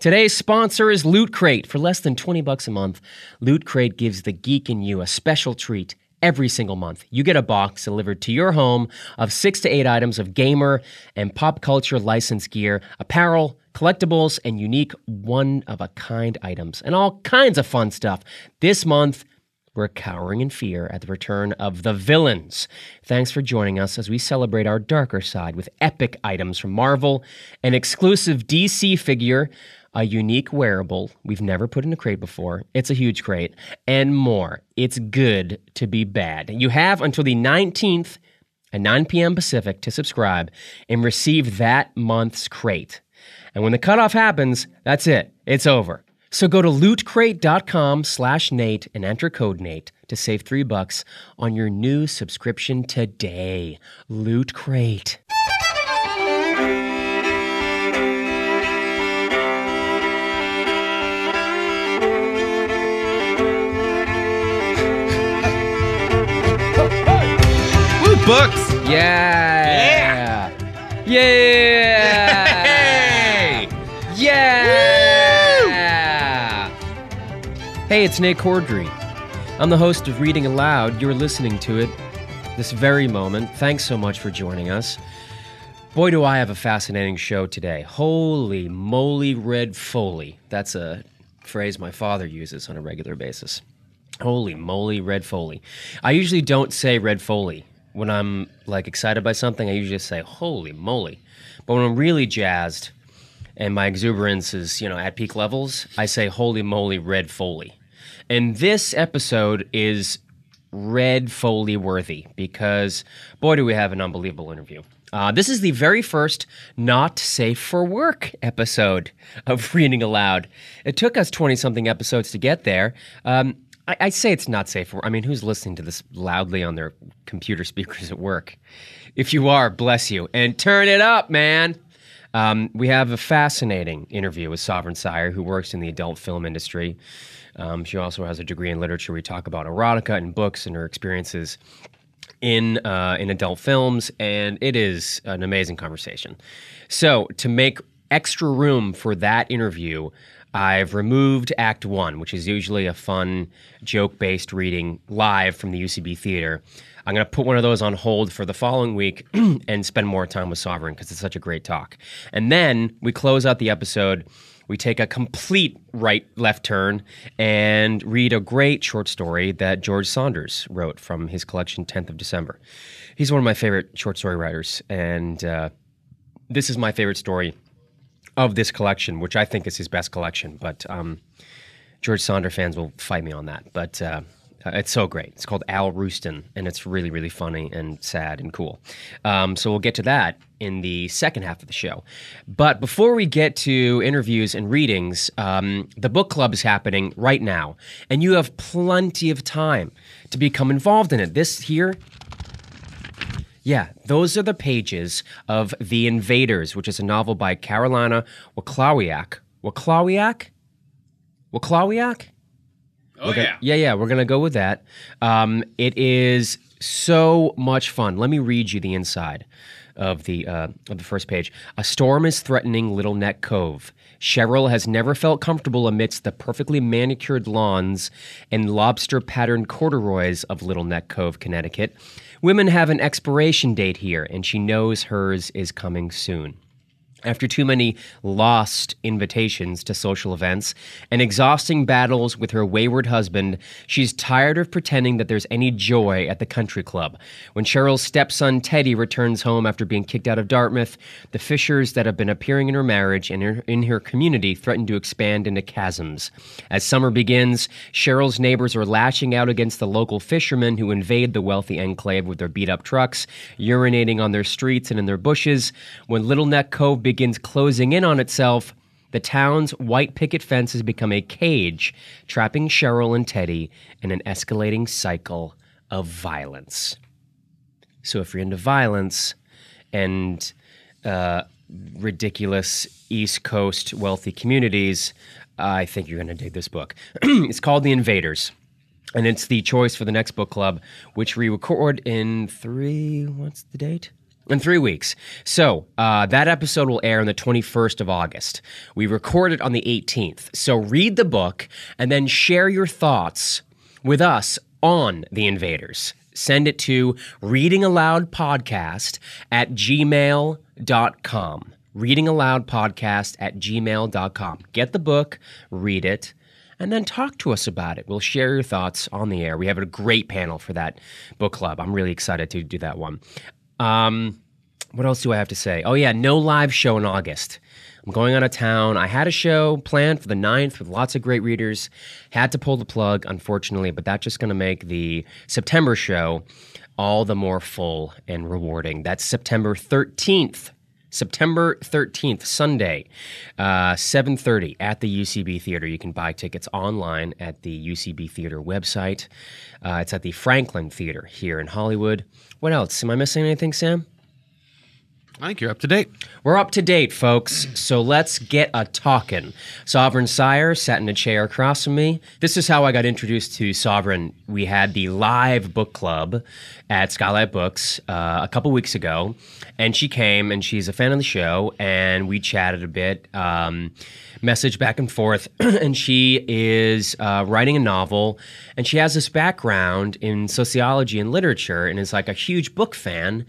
Today's sponsor is Loot Crate. For less than 20 bucks a month, Loot Crate gives the geek in you a special treat every single month. You get a box delivered to your home of 6 to 8 items of gamer and pop culture licensed gear, apparel, collectibles, and unique one of a kind items, and all kinds of fun stuff. This month, we're cowering in fear at the return of the villains. Thanks for joining us as we celebrate our darker side with epic items from Marvel, an exclusive DC figure, a unique wearable we've never put in a crate before. It's a huge crate, and more. It's good to be bad. You have until the 19th at 9 p.m. Pacific to subscribe and receive that month's crate. And when the cutoff happens, that's it. It's over. So go to lootcrate.com slash Nate and enter code Nate to save three bucks on your new subscription today. Loot Crate. Books. Yeah. Yeah. Hey. Yeah. Hey, it's Nate Corddry. I'm the host of Reading Aloud. You're listening to it this very moment. Thanks so much for joining us. Boy, do I have a fascinating show today. Holy moly, Red Foley. That's a phrase my father uses on a regular basis. Holy moly, Red Foley. I usually don't say Red Foley. When I'm like excited by something, I usually say holy moly. But when I'm really jazzed and my exuberance is, you know, at peak levels, I say holy moly, Red Foley. And this episode is Red Foley worthy because boy, do we have an unbelievable interview. Uh, this is the very first not safe for work episode of Reading Aloud. It took us 20 something episodes to get there. Um, I, I say it's not safe. I mean, who's listening to this loudly on their computer speakers at work? If you are, bless you. And turn it up, man. Um, we have a fascinating interview with Sovereign Syre, who works in the adult film industry. Um, she also has a degree in literature. We talk about erotica and books and her experiences in uh, in adult films, and it is an amazing conversation. So to make extra room for that interview, I've removed Act One, which is usually a fun joke based reading live from the UCB theater. I'm going to put one of those on hold for the following week and spend more time with Sovereign because it's such a great talk. And then we close out the episode. We take a complete right left turn and read a great short story that George Saunders wrote from his collection 10th of December. He's one of my favorite short story writers, and uh, this is my favorite story of this collection, which I think is his best collection. But um, George Saunders fans will fight me on that. But uh, it's so great. It's called Al Roosten, and it's really, really funny and sad and cool. Um, so we'll get to that in the second half of the show. But before we get to interviews and readings, um, the book club is happening right now, and you have plenty of time to become involved in it. This here yeah, those are the pages of The Invaders, which is a novel by Karolina Waclawiak. Waclawiak? Waclawiak? Oh yeah. yeah, yeah, we're going to go with that. Um, it is so much fun. Let me read you the inside of the uh, of the first page. A storm is threatening Little Neck Cove. Cheryl has never felt comfortable amidst the perfectly manicured lawns and lobster patterned corduroys of Little Neck Cove, Connecticut. Women have an expiration date here, and she knows hers is coming soon. After too many lost invitations to social events and exhausting battles with her wayward husband, she's tired of pretending that there's any joy at the country club. When Cheryl's stepson Teddy returns home after being kicked out of Dartmouth, the fissures that have been appearing in her marriage and in her, community threaten to expand into chasms. As summer begins, Cheryl's neighbors are lashing out against the local fishermen who invade the wealthy enclave with their beat up trucks, urinating on their streets and in their bushes. When Little Neck Cove begins closing in on itself, the town's white picket fence has become a cage, trapping Cheryl and Teddy in an escalating cycle of violence. So, if you're into violence and uh, ridiculous East Coast wealthy communities, I think you're going to dig this book. it's called The Invaders. And it's the choice for the next book club, which we record in three. What's the date? In three weeks. So uh, that episode will air on the 21st of August. We record it on the 18th. So read the book and then share your thoughts with us on The Invaders. Send it to readingaloudpodcast at gmail.com. Readingaloudpodcast at gmail.com. Get the book, read it, and then talk to us about it. We'll share your thoughts on the air. We have a great panel for that book club. I'm really excited to do that one. Um, what else do I have to say? Oh, yeah, no live show in August. I'm going out of town. I had a show planned for the 9th with lots of great readers. Had to pull the plug, unfortunately, but that's just going to make the September show all the more full and rewarding. That's September 13th. September 13th, Sunday, uh, 7.30 at the UCB Theater. You can buy tickets online at the UCB Theater website. Uh, it's at the Franklin Theater here in Hollywood. What else? Am I missing anything, Sam? I think you're up to date. We're up to date, folks. So let's get a talking. Sovereign Syre sat in a chair across from me. This is how I got introduced to Sovereign. We had the live book club at Skylight Books uh, a couple weeks ago, and she came and she's a fan of the show, and we chatted a bit, um, message back and forth, and she is uh, writing a novel, and she has this background in sociology and literature, and is like a huge book fan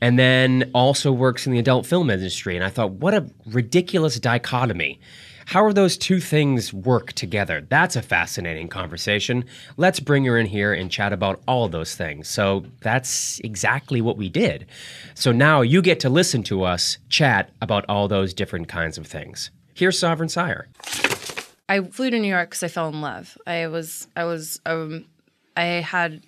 and then also works in the adult film industry. And I thought, what a ridiculous dichotomy. How are those two things work together? That's a fascinating conversation. Let's bring her in here and chat about all those things. So that's exactly what we did. So now you get to listen to us chat about all those different kinds of things. Here's Sovereign Syre. I flew to New York because I fell in love. I was, I was, um, I had,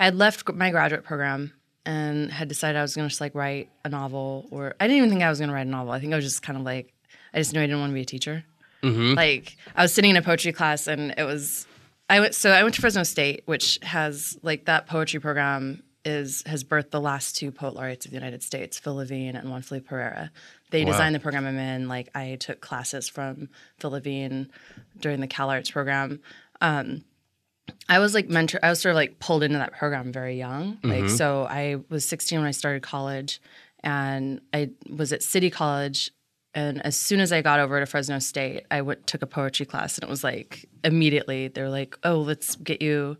I had left my graduate program and had decided I was going to just like write a novel, or I didn't even think I was going to write a novel. I think I was just kind of like, I just knew I didn't want to be a teacher. Mm-hmm. Like I was sitting in a poetry class, and it was, I went. So I went to Fresno State, which has like that poetry program is has birthed the last two poet laureates of the United States, Phil Levine and Juan Felipe Herrera. They Wow. designed the program I'm in. Like I took classes from Phil Levine during the Cal Arts program. Um, I was like mentor. I was sort of like pulled into that program very young. Like mm-hmm. so, I was 16 when I started college, and I was at City College. And as soon as I got over to Fresno State, I went took a poetry class, and it was like immediately they were like, "Oh, let's get you,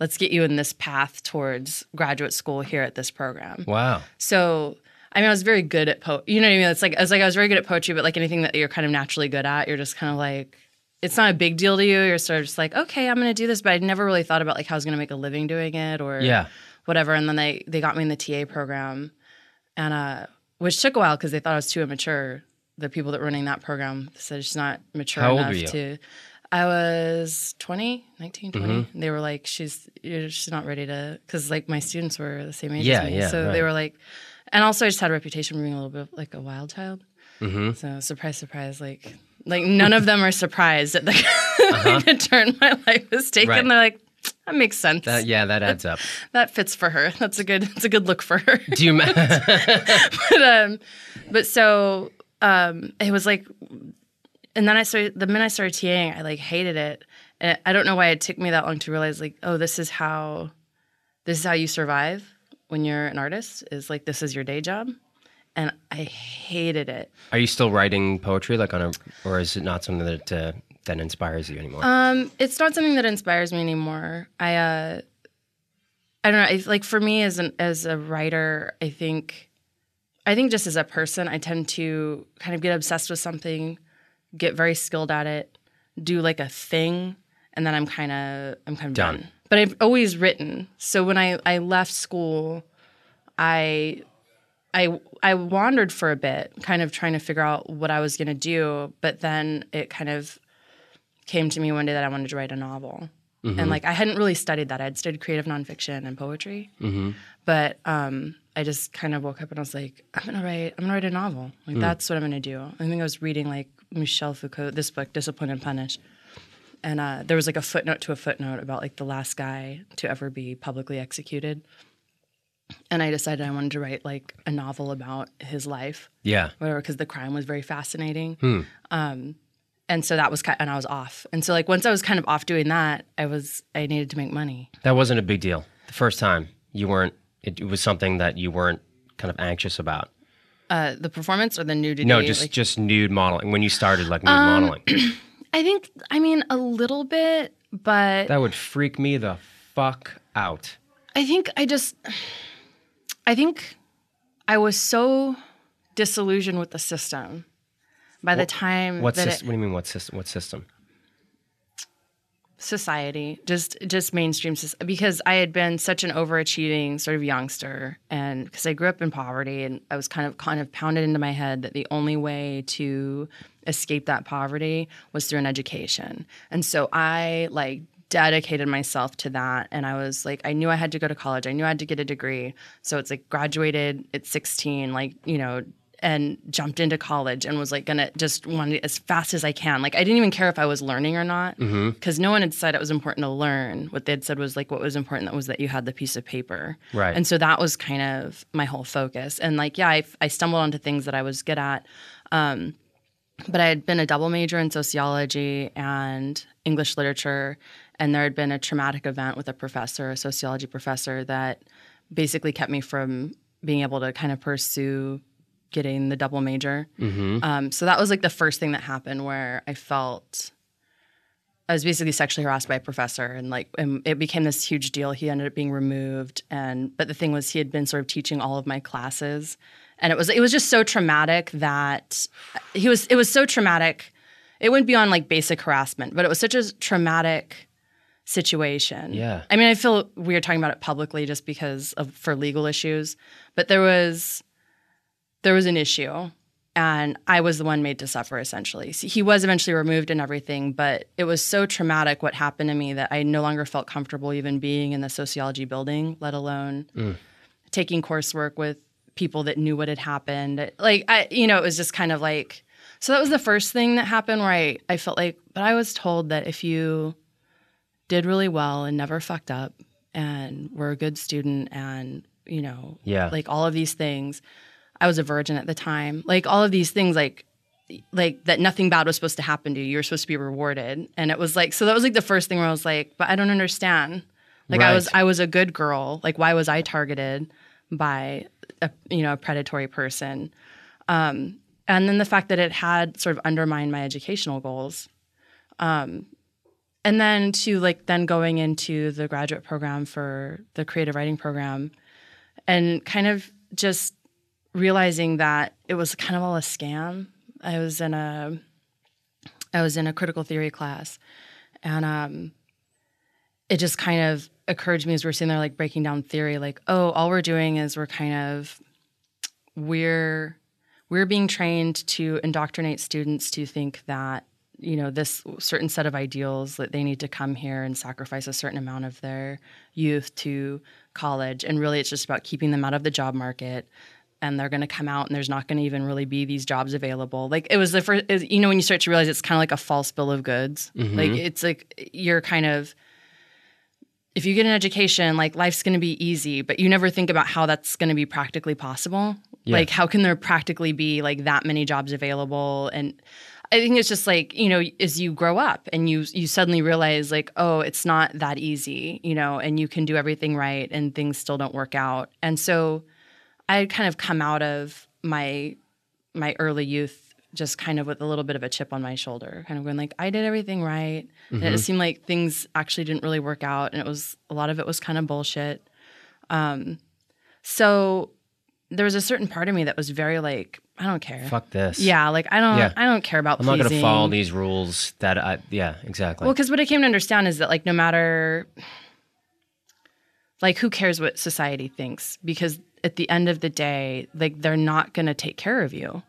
let's get you in this path towards graduate school here at this program." Wow. So, I mean, I was very good at po. You know what I mean? It's like I was like I was very good at poetry, but like anything that you're kind of naturally good at, you're just kind of like it's not a big deal to you. You're sort of just like, okay, I'm going to do this, but I never really thought about like how I was going to make a living doing it or Yeah. whatever. And then they they got me in the TA program, and uh, which took a while because they thought I was too immature. The people that were running that program said she's not mature How enough to. I was 20, 19, 20. Mm-hmm. They were like, she's she's not ready to, because like my students were the same age Yeah, as me. yeah, so right. they were like, and also I just had a reputation for being a little bit like a wild child. Mm-hmm. So surprise, surprise, like like none of them are surprised at the, the turn my life has taken. Uh-huh. Right. They're like, that makes sense. That, yeah, that adds up. That fits for her. That's a good. That's a good look for her. Do you? but um, but so um, it was like, and then I started. The minute I started TAing, I like hated it. And I don't know why it took me that long to realize like, oh, this is how, this is how you survive when you're an artist. Is like this is your day job, and I hated it. Are you still writing poetry, like on a, or is it not something that uh, that inspires you anymore? Um, it's not something that inspires me anymore. I uh, I don't know. It's like for me as an as a writer, I think, I think just as a person, I tend to kind of get obsessed with something, get very skilled at it, do like a thing, and then I'm kind of I'm kind of Done. done. But I've always written. So when I I left school, I I I wandered for a bit, kind of trying to figure out what I was going to do, but then it kind of came to me one day that I wanted to write a novel. And like I hadn't really studied that. I'd studied creative nonfiction and poetry. But um, I just kind of woke up and I was like, I'm gonna write I'm gonna write a novel. Like that's what I'm gonna do. I think I was reading like Michel Foucault, this book, Discipline and Punish. And uh, there was like a footnote to a footnote about like the last guy to ever be publicly executed. And I decided I wanted to write like a novel about his life yeah. whatever because the crime was very fascinating um, and so that was kind and i was off and so like once i was kind of off doing that i was i needed to make money That wasn't a big deal. The first time you weren't, it, it was something that you weren't kind of anxious about? Uh, the performance or the nudity? No, just like- just nude modeling. When you started like nude Um, modeling, I think. I mean, a little bit, but that would freak me the fuck out. I think I just. I think I was so disillusioned with the system by the time What that it- system? What do you mean? What system? What system? society just just mainstream soc- because i had been such an overachieving sort of youngster and because i grew up in poverty and i was kind of kind of pounded into my head that the only way to escape that poverty was through an education and so i like dedicated myself to that and i was like i knew i had to go to college i knew i had to get a degree so it's like graduated at 16 like you know and jumped into college and was like gonna just want it as fast as I can. Like I didn't even care if I was learning or not because no one had said it was important to learn. What they had said was like what was important that was that you had the piece of paper. Right. And so that was kind of my whole focus. And like yeah, I, I stumbled onto things that I was good at. Um, but I had been a double major in sociology and English literature, and there had been a traumatic event with a professor, a sociology professor, that basically kept me from being able to kind of pursue getting the double major. Um, so that was like the first thing that happened where I felt I was basically sexually harassed by a professor, and like and it became this huge deal. He ended up being removed, and but the thing was, he had been sort of teaching all of my classes, and it was it was just so traumatic that he was it was so traumatic. It went beyond like basic harassment, but it was such a traumatic situation. Yeah. I mean, I feel weird talking about it publicly just because of for legal issues, but there was there was an issue and I was the one made to suffer essentially. So he was eventually removed and everything, but it was so traumatic what happened to me that I no longer felt comfortable even being in the sociology building, let alone mm. taking coursework with people that knew what had happened. Like I you know, it was just kind of like so that was the first thing that happened where I, I felt like but I was told that if you did really well and never fucked up and were a good student and, you know, Yeah. like all of these things. I was a virgin at the time. Like all of these things like like that nothing bad was supposed to happen to you. You were supposed to be rewarded. And it was like so that was like the first thing where I was like, but I don't understand. Like I was I was a good girl. Like why was I targeted by a you know, a predatory person? Um and then the fact that it had sort of undermined my educational goals. Um and then to like then going into the graduate program for the creative writing program and kind of just realizing that it was kind of all a scam. I was in a I was in a critical theory class and um it just kind of occurred to me as we are sitting there like breaking down theory like oh all we're doing is we're kind of we're we're being trained to indoctrinate students to think that you know this certain set of ideals that they need to come here and sacrifice a certain amount of their youth to college. And really it's just about keeping them out of the job market. And they're going to come out and there's not going to even really be these jobs available. Like it was the first it- you know when you start to realize it's kind of like a false bill of goods. Mm-hmm. Like it's like you're kind of if you get an education, like life's going to be easy, but you never think about how that's going to be practically possible. Like, how can there practically be like that many jobs available? And I think it's just like you know, as you grow up and you you suddenly realize like, oh, it's not that easy, you know, and you can do everything right and things still don't work out. And so, I had kind of come out of my my early youth just kind of with a little bit of a chip on my shoulder, kind of going like, I did everything right. And it seemed like things actually didn't really work out. And it was a lot of it was kind of bullshit. Um, so there was a certain part of me that was very like, I don't care. Fuck this. Yeah, like I don't Yeah. I don't care about I'm not going to follow these rules that I, yeah, exactly. Well, because what I came to understand is that like no matter like who cares what society thinks because at the end of the day like they're not going to take care of you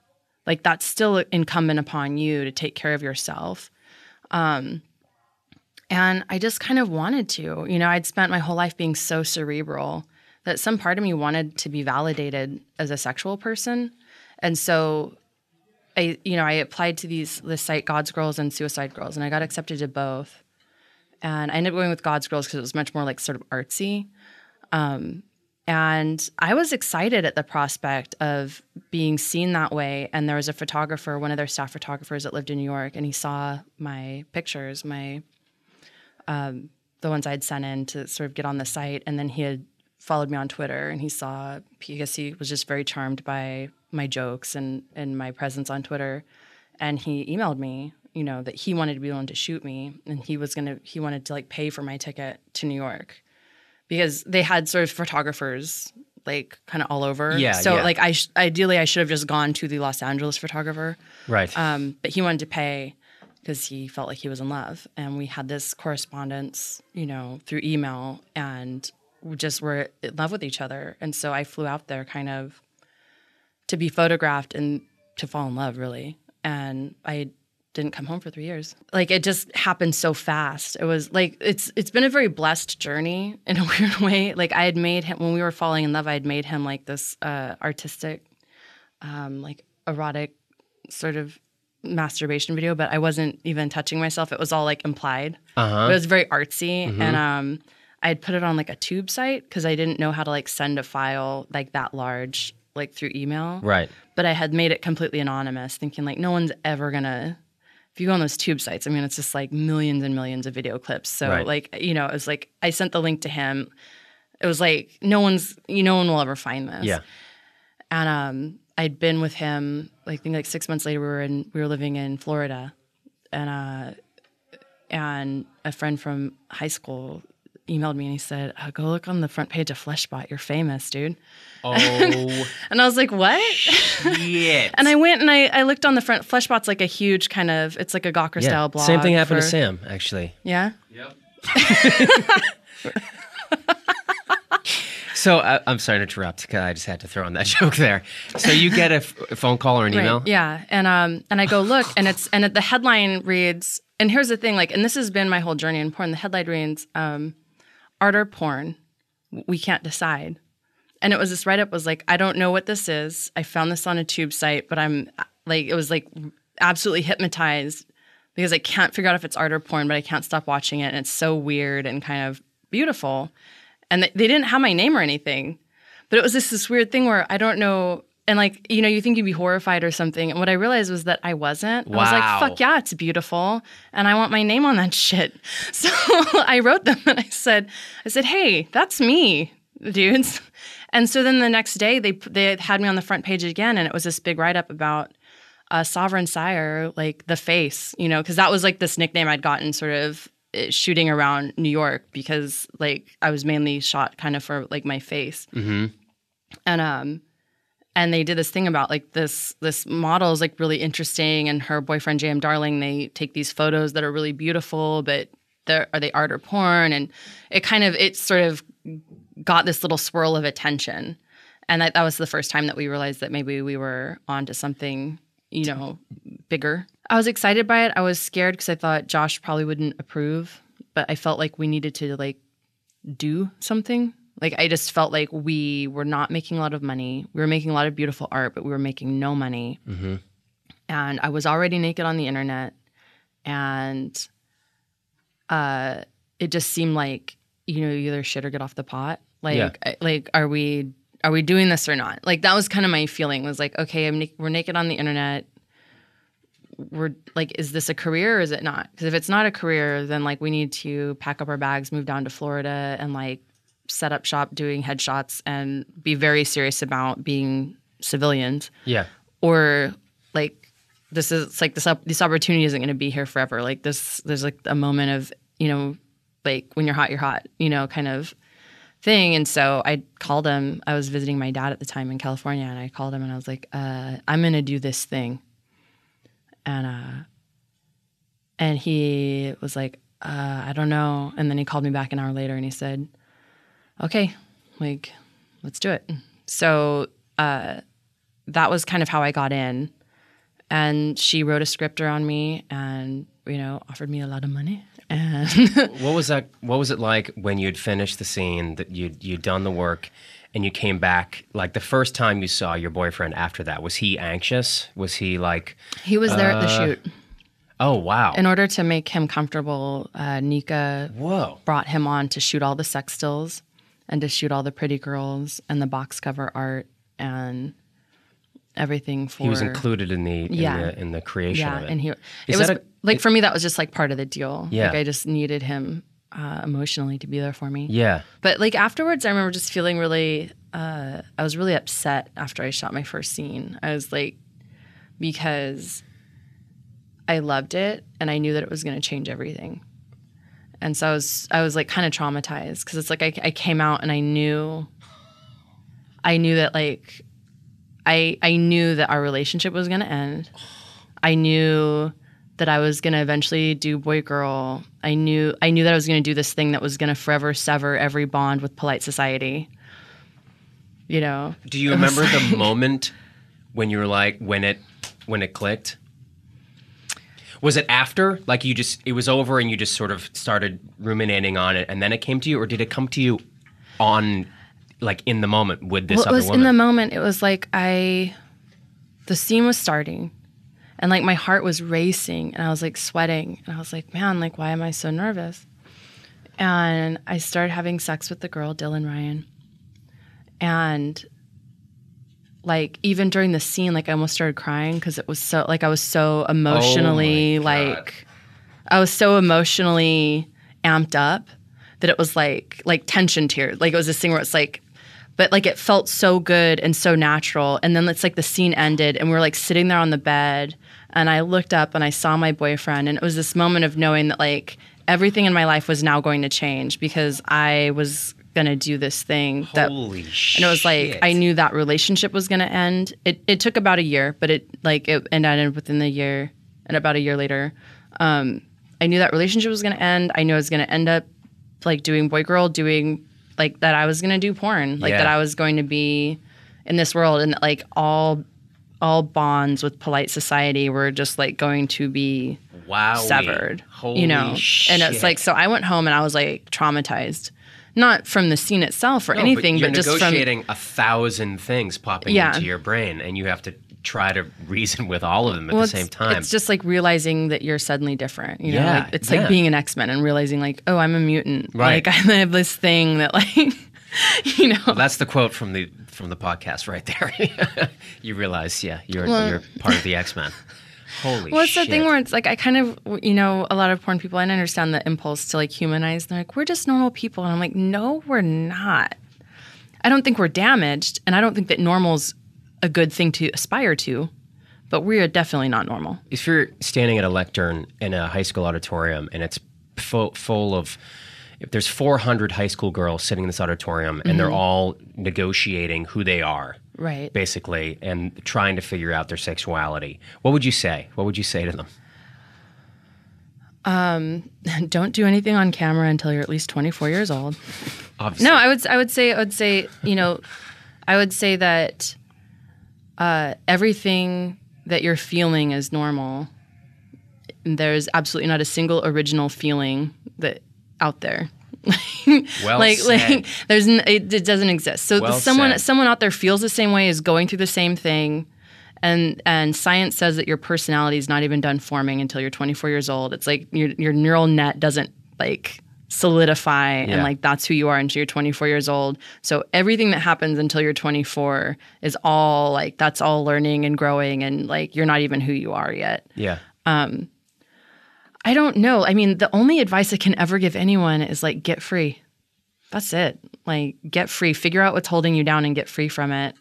like that's still incumbent upon you to take care of yourself um and i just kind of wanted to you know i'd spent my whole life being so cerebral that some part of me wanted to be validated as a sexual person and so i you know i applied to these this site god's girls and suicide girls and i got accepted to both and I ended up going with God's Girls because it was much more like sort of artsy. Um, and I was excited at the prospect of being seen that way. And there was a photographer, one of their staff photographers that lived in New York, and he saw my pictures, my um, the ones I'd sent in to sort of get on the site, and then he had followed me on Twitter and he saw I guess he was just very charmed by my jokes and and my presence on Twitter and he emailed me you know that he wanted to be willing to shoot me and he was gonna he wanted to like pay for my ticket to New York because they had sort of photographers like kind of all over Yeah, so yeah. like I sh- ideally I should have just gone to the Los Angeles photographer Right. um, but he wanted to pay because he felt like he was in love. And we had this correspondence, you know, through email and just were in love with each other. And so I flew out there kind of to be photographed and to fall in love, really. And I didn't come home for three years. Like it just happened so fast. It was like it's it's been a very blessed journey in a weird way. Like I had made him when we were falling in love, I had made him like this uh, artistic, um, like erotic sort of masturbation video, but I wasn't even touching myself. It was all like implied. Uh-huh. It was very artsy, and um, I had put it on like a tube site because I didn't know how to like send a file like that large like through email. right. But I had made it completely anonymous, thinking like no one's ever gonna. If you go on those tube sites, I mean, it's just like millions and millions of video clips. So Right. like you know, it was like I sent the link to him. It was like no one's, you, no one will ever find this Yeah. and um, I'd been with him. Like, I think like six months later, we were in we were living in Florida, and uh, and a friend from high school emailed me and he said, uh, "Go look on the front page of Fleshbot. You're famous, dude." Oh And I was like, "What?" shit. and I went and I, I looked on the front. Fleshbot's like a huge kind of it's like a Gawker yeah. style blog. Same thing happened to Sam, actually. Yeah. Yep. So I, I'm sorry to interrupt because I just had to throw in that joke there. So you get a, f- a phone call or an email? Right. Yeah. And um and I go look and it's and the headline reads and here's the thing like and this has been my whole journey in porn. The headline reads um art or porn. We can't decide. And it was this write up was like I don't know what this is. I found this on a tube site, but I'm like it was like absolutely hypnotized because I can't figure out if it's art or porn, but I can't stop watching it and it's so weird and kind of beautiful. And they, didn't have my name or anything but it was just this weird thing where I don't know. And like, you know, you think you'd be horrified or something. And what I realized was that I wasn't. I was like, fuck yeah, it's beautiful. And I want my name on that shit. So I wrote them and I said, I said, hey, that's me, dudes. And so then the next day they they had me on the front page again, and it was this big write up about uh, Sovereign Syre, like the face, you know, because that was like this nickname I'd gotten sort of uh, shooting around New York because like I was mainly shot kind of for like my face and um and they did this thing about like this this model is like really interesting. And her boyfriend JM Darling they take these photos that are really beautiful but are they art or porn? And it kind of it sort of got this little swirl of attention. And that, that was the first time that we realized that maybe we were onto something you know bigger. I was excited by it. I was scared because i thought josh probably wouldn't approve but i felt like we needed to like do something. Like I just felt like we were not making a lot of money. We were making a lot of beautiful art, but we were making no money. And I was already naked on the internet, and uh, it just seemed like you know either shit or get off the pot. Like Yeah. I- like are we are we doing this or not? Like that was kind of my feeling. Was like okay, I'm na- we're naked on the internet we're like, is this a career or is it not? Because if it's not a career, then like we need to pack up our bags, move down to Florida, and like set up shop doing headshots and be very serious about being civilians. Yeah. Or like this is like this up this opportunity isn't going to be here forever. Like this, there's like a moment of you know, like when you're hot, you're hot, you know, kind of thing. And so I called him. I was visiting my dad at the time in California, and I called him and I was like, uh, "I'm going to do this thing." And uh, and he was like, uh, "I don't know." And then he called me back an hour later, and he said, "Okay, like, let's do it." So uh, that was kind of how I got in. And she wrote a script around me, and you know, offered me a lot of money. And What was that? What was it like when you'd finished the scene that you'd you'd done the work, and you came back? Like the first time you saw your boyfriend after that, was he anxious? Was he like, he was there at the shoot. oh wow, In order to make him comfortable, uh, Nica whoa, brought him on to shoot all the sex stills and to shoot all the pretty girls and the box cover art and everything for he was included in the in Yeah. the, in the creation yeah of it. and he it Is was that a- like for me that was just like part of the deal Yeah. like i just needed him uh, emotionally to be there for me. Yeah. But like afterwards, I remember just feeling really. Uh, I was really upset after I shot my first scene. I was like, because I loved it and I knew that it was going to change everything. And so I was, I was like kind of traumatized because it's like I, I came out and I knew, I knew that like, I, I knew that our relationship was going to end. I knew that I was going to eventually do boy girl. I knew I knew that I was going to do this thing that was going to forever sever every bond with polite society. You know. Do you remember the moment when you were like when it when it clicked? Was it after like you just it was over and you just sort of started ruminating on it and then it came to you or did it come to you on like in the moment with this well, it was woman? in the moment. It was like I, the scene was starting, and like my heart was racing, and I was like sweating, and I was like, man, like why am I so nervous? And I started having sex with the girl, Dylan Ryan, and like even during the scene, like I almost started crying because it was so like I was so emotionally Oh like I was so emotionally amped up that it was like like tension tears. Like it was this thing where it's like, but like it felt so good and so natural. And then it's like the scene ended and we are like sitting there on the bed and I looked up and I saw my boyfriend and it was this moment of knowing that like everything in my life was now going to change because I was gonna do this thing that Holy shit. and it was like I knew that relationship was to end. It it took about a year, but it like it ended within the year, and about a year later, um, I knew that relationship was to end. I knew I was to end up like doing boy girl, doing like that. I was to do porn, like Yeah. that. I was going to be in this world, and like all all bonds with polite society were just like going to be wow severed. Holy you know, shit. and it's like so. I went home and I was like traumatized, not from the scene itself or No, anything, but, but, you're just from negotiating a thousand things popping Yeah. into your brain and you have to try to reason with all of them at Well, the same time. It's just like realizing that you're suddenly different. You know, Yeah, like, it's yeah. like being an X Men and realizing like, oh, I'm a mutant. Right. Like I have this thing that like, you know. That's the quote from the from the podcast right there. you realize, yeah, you're Well- you're part of the X Men. Holy Well, it's shit! the thing where it's like I kind of, you know, a lot of porn people. I understand the impulse to like humanize. They're like, we're just normal people, and I'm like, no, we're not. I don't think we're damaged, and I don't think that normal's a good thing to aspire to, but we are definitely not normal. if you're standing at a lectern in a high school auditorium and it's full, full of if there's 400 high school girls sitting in this auditorium and Mm-hmm. they're all negotiating who they are Right. basically and trying to figure out their sexuality what would you say what would you say to them Don't do anything on camera until you're at least 24 years old. obviously No, I would I would say I would say you know, I would say that uh, everything that you're feeling is normal. There's absolutely not a single original feeling that out there. well like said. like there's n- it, it doesn't exist. So Well someone said. someone out there feels the same way is going through the same thing. And and science says that your personality is not even done forming until you're 24 years old. It's like your your neural net doesn't like solidify Yeah. and like that's who you are until you're 24 years old. So everything that happens until you're 24 is all like that's all learning and growing and like you're not even who you are yet. yeah um, I don't know. I mean, the only advice I can ever give anyone is like get free. That's it. Like get free. Figure out what's holding you down and get free from it.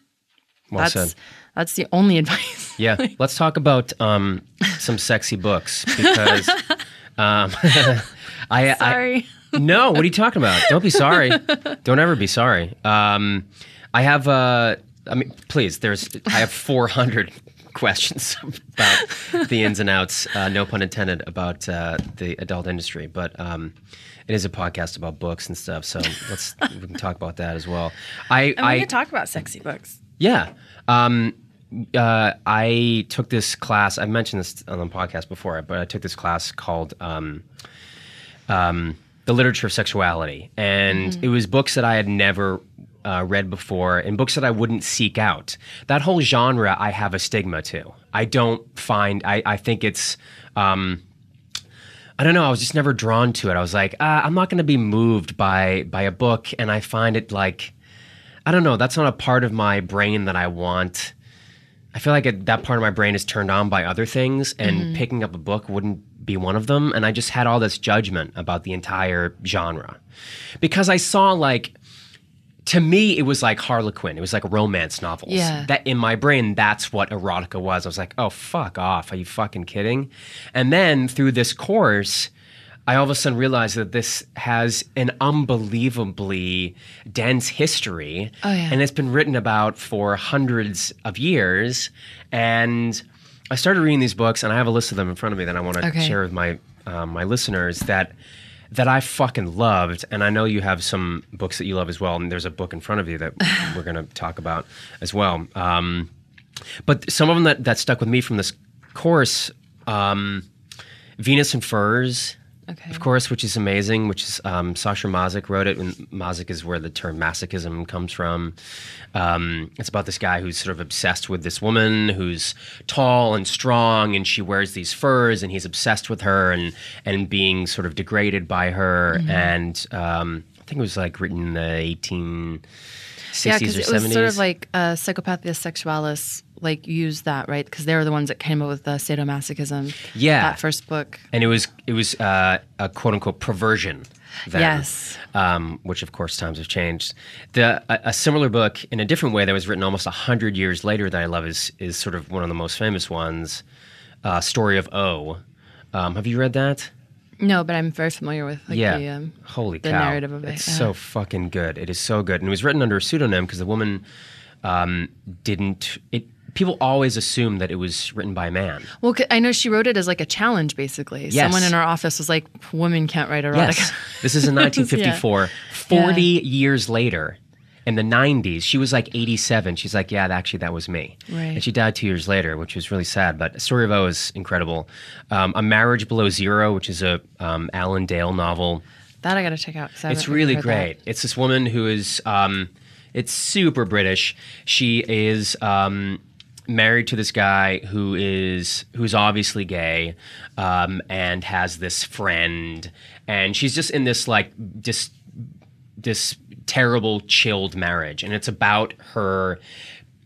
well that's said that's the only advice. yeah let's talk about um, some sexy books because um, I, I Sorry. no, what are you talking about? Don't be sorry. Don't ever be sorry. Um, I have, uh, I mean, please, there's, I have 400 questions about the ins and outs, uh, no pun intended, about uh, the adult industry. But um, it is a podcast about books and stuff. So let's, we can talk about that as well. I, And we I, can talk about sexy books. yeah. Um, uh, I took this class. I've mentioned this on the podcast before, but I took this class called um, um, "The Literature of Sexuality," and it was books that I had never uh, read before, and books that I wouldn't seek out. That whole genre, I have a stigma to. I don't find. I, I think it's. Um, I don't know. I was just never drawn to it. I was like, uh, I'm not going to be moved by by a book, and I find it like, I don't know. That's not a part of my brain that I want I feel like it, that part of my brain is turned on by other things, and Mm-hmm. picking up a book wouldn't be one of them. And I just had all this judgment about the entire genre because I saw like. To me, it was like Harlequin. It was like romance novels. Yeah. That in my brain, that's what erotica was. I was like, oh fuck off. Are you fucking kidding? And then through this course, I all of a sudden realized that this has an unbelievably dense history. Oh, yeah. And it's been written about for hundreds of years. And I started reading these books, and I have a list of them in front of me that I want to Okay. share with my um, my listeners that that I fucking loved. And I know you have some books that you love as well. And there's a book in front of you that we're going to talk about as well. Um, but some of them that, that stuck with me from this course um, Venus in Furs, Okay. of course, which is amazing, which is um, Sacher-Masoch wrote it, and Masoch is where the term masochism comes from. Um, it's about this guy who's sort of obsessed with this woman who's tall and strong, and she wears these furs, and he's obsessed with her and and being sort of degraded by her. And um, I think it was like written in the eighteen Yeah, sixties because or it was sort of like uh, Psychopathia Sexualis, like used that right because they were the ones that came up with the sadomasochism. Yeah. that first book. and it was it was uh, a quote unquote perversion. Then, Yes. um, which of course times have changed. The a, a similar book in a different way that was written almost hundred years later that I love is is sort of one of the most famous ones, uh, Story of O. Um, have you read that? No, but I'm very familiar with like yeah. the um, Holy the cow! narrative of it, It's yeah. so fucking good. It is so good, and it was written under a pseudonym because the woman um, didn't. It people always assume that it was written by a man. Well, I know she wrote it as like a challenge, basically. Yes. Someone in our office was like, "Women can't write erotica." Yes. This is in 1954. 40 years later, in the 90s, she was like 87. She's like, yeah, actually, that was me. Right. And she died two years later, which was really sad. But Story of O is incredible. Um, a Marriage Below Zero, which is a um, Alan Dale novel. That I got to check out. I It's really great. that. It's this woman who is, um, it's super British. She is um, married to this guy who is who's obviously gay, um, and has this friend, and she's just in this like just this terrible chilled marriage, and it's about her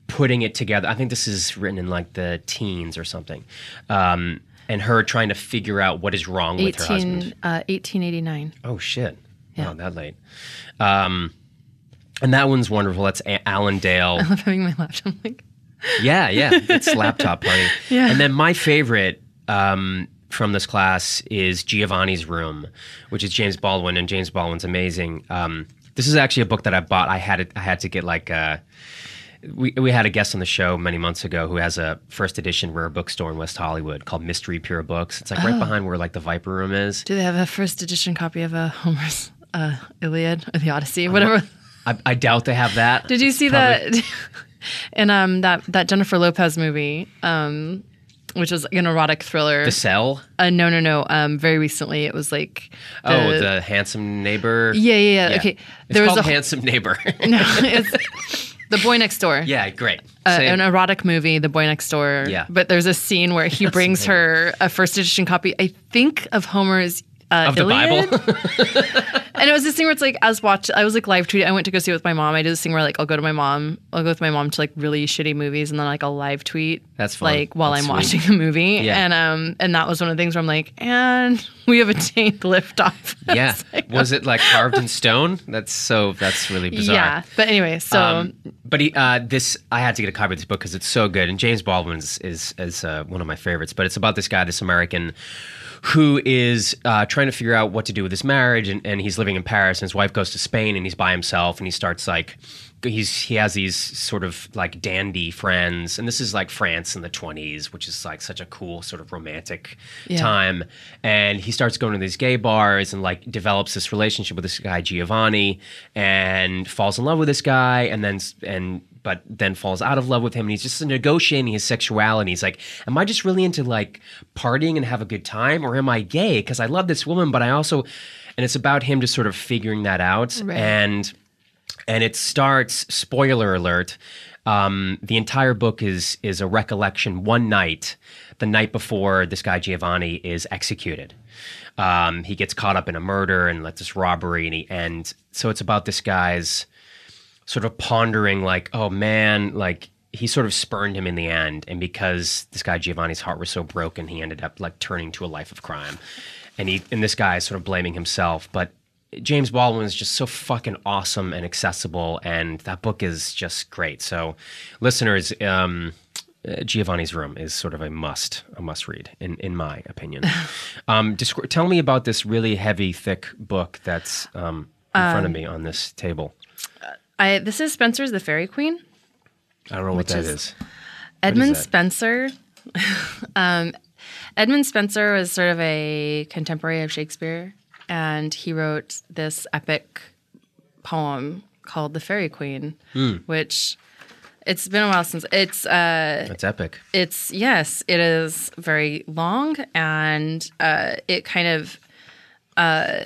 putting it together. I think this is written in like the teens or something. Um, and her trying to figure out what is wrong with her husband. uh, 1889. Oh shit! Yeah. Oh, that late. Um, and that one's wonderful. That's A- Alan Dale. I love having my laptop. like, yeah, yeah. It's laptop party. Yeah. And then my favorite um, from this class is Giovanni's Room, which is James Baldwin, and James Baldwin's amazing. Um, this is actually a book that I bought. I had it. I had to get like. Uh, we, we had a guest on the show many months ago who has a first edition rare bookstore in West Hollywood called Mystery Pier Books. It's like Oh. right behind where like the Viper Room is. do they have a first edition copy of a Homer's uh, Iliad or the Odyssey, or whatever? I, I doubt they have that. Did you see Probably- that? in um that that Jennifer Lopez movie, um, which was an erotic thriller. The Cell? uh, no, no, no. Um, very recently, it was like oh, the handsome neighbor. yeah, yeah, yeah. Okay, It's there was called a handsome neighbor. no, it's the boy next door. yeah, great. Uh, an erotic movie, The Boy Next Door. Yeah. But there's a scene where he brings her a first edition copy, I think, of Homer's uh, of the Bible. And it was this thing where it's like, as watch, I was like live tweeting. I went to go see it with my mom. I did this thing where like I'll go to my mom, I'll go with my mom to like really shitty movies, and then like I'll live tweet. That's fun. Like while That's I'm sweet. watching the movie, Yeah. and um, and that was one of the things where I'm like, and we have a tank liftoff. yeah. Was it like carved in stone? That's so. That's really bizarre. Yeah, but anyway, so Um, but he, uh, this, I had to get a copy of this book because it's so good. And James Baldwin is is, is uh, one of my favorites. But it's about this guy, this American, who is uh, trying to figure out what to do with his marriage, and, and he's living in Paris, and his wife goes to Spain, and he's by himself, and he starts like. He's he has these sort of like dandy friends, and this is like France in the twenties, which is like such a cool sort of romantic Yeah. time. And he starts going to these gay bars and like develops this relationship with this guy Giovanni, and falls in love with this guy, and then and but then falls out of love with him, and he's just negotiating his sexuality. He's like, "Am I just really into like partying and have a good time, or am I gay? Because I love this woman, but I also," and it's about him just sort of figuring that out, Right. and and it starts spoiler alert um, the entire book is is a recollection one night the night before this guy giovanni is executed um, he gets caught up in a murder and like this robbery and he and so it's about this guy's sort of pondering like oh man like he sort of spurned him in the end, and because this guy Giovanni's heart was so broken, he ended up like turning to a life of crime, and he and this guy is sort of blaming himself, but. James Baldwin is just so fucking awesome and accessible, and that book is just great. So, listeners, um, uh, Giovanni's Room is sort of a must, a must read, in in my opinion. um, descri- tell me about this really heavy, thick book that's um, in front of me on this table. I this is Spenser's The Faerie Queene. I don't know what that is- is. Edmund that? Spenser. um, Edmund Spenser was sort of a contemporary of Shakespeare, and he wrote this epic poem called "The Faerie Queene," Hmm. which it's been a while since it's. Uh, That's epic. it's yes, it is very long, and uh, it kind of. Uh,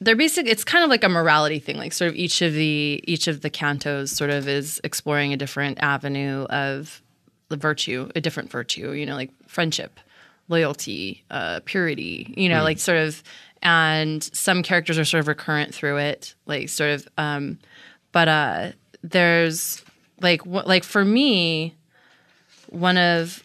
they're basic. It's kind of like a morality thing. Like sort of each of the each of the cantos sort of is exploring a different avenue of the virtue, a different virtue. You know, like friendship, loyalty, uh, purity. You know, like sort of. And some characters are sort of recurrent through it, like sort of. Um, but uh, there's like wh- like for me, one of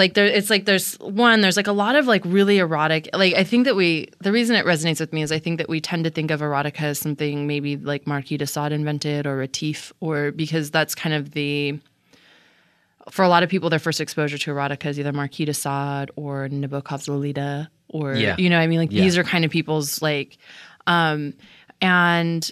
like there it's like there's one there's like a lot of like really erotic like i think that we the reason it resonates with me is i think that we tend to think of erotica as something maybe like marquis de sade invented or Retief or because that's kind of the for a lot of people their first exposure to erotica is either marquis de sade or nabokov's lolita or Yeah. you know what i mean like Yeah. these are kind of people's like um and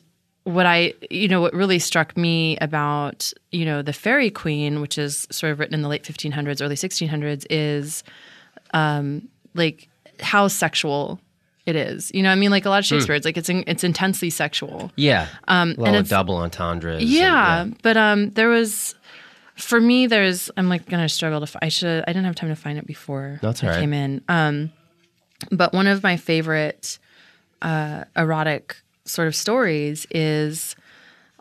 what I, you know, what really struck me about, you know, the Faerie Queene, which is sort of written in the late 1500s, early 1600s, is um, like how sexual it is. You know, I mean, like a lot of Shakespeare's, it's like it's in, it's intensely sexual. Yeah. Um, a lot of double entendres. and- Yeah, but um, there was for me. There's I'm like gonna struggle to. F- I should. I didn't have time to find it before That's I right. came in. Um, but one of my favorite uh, erotic sort of stories is.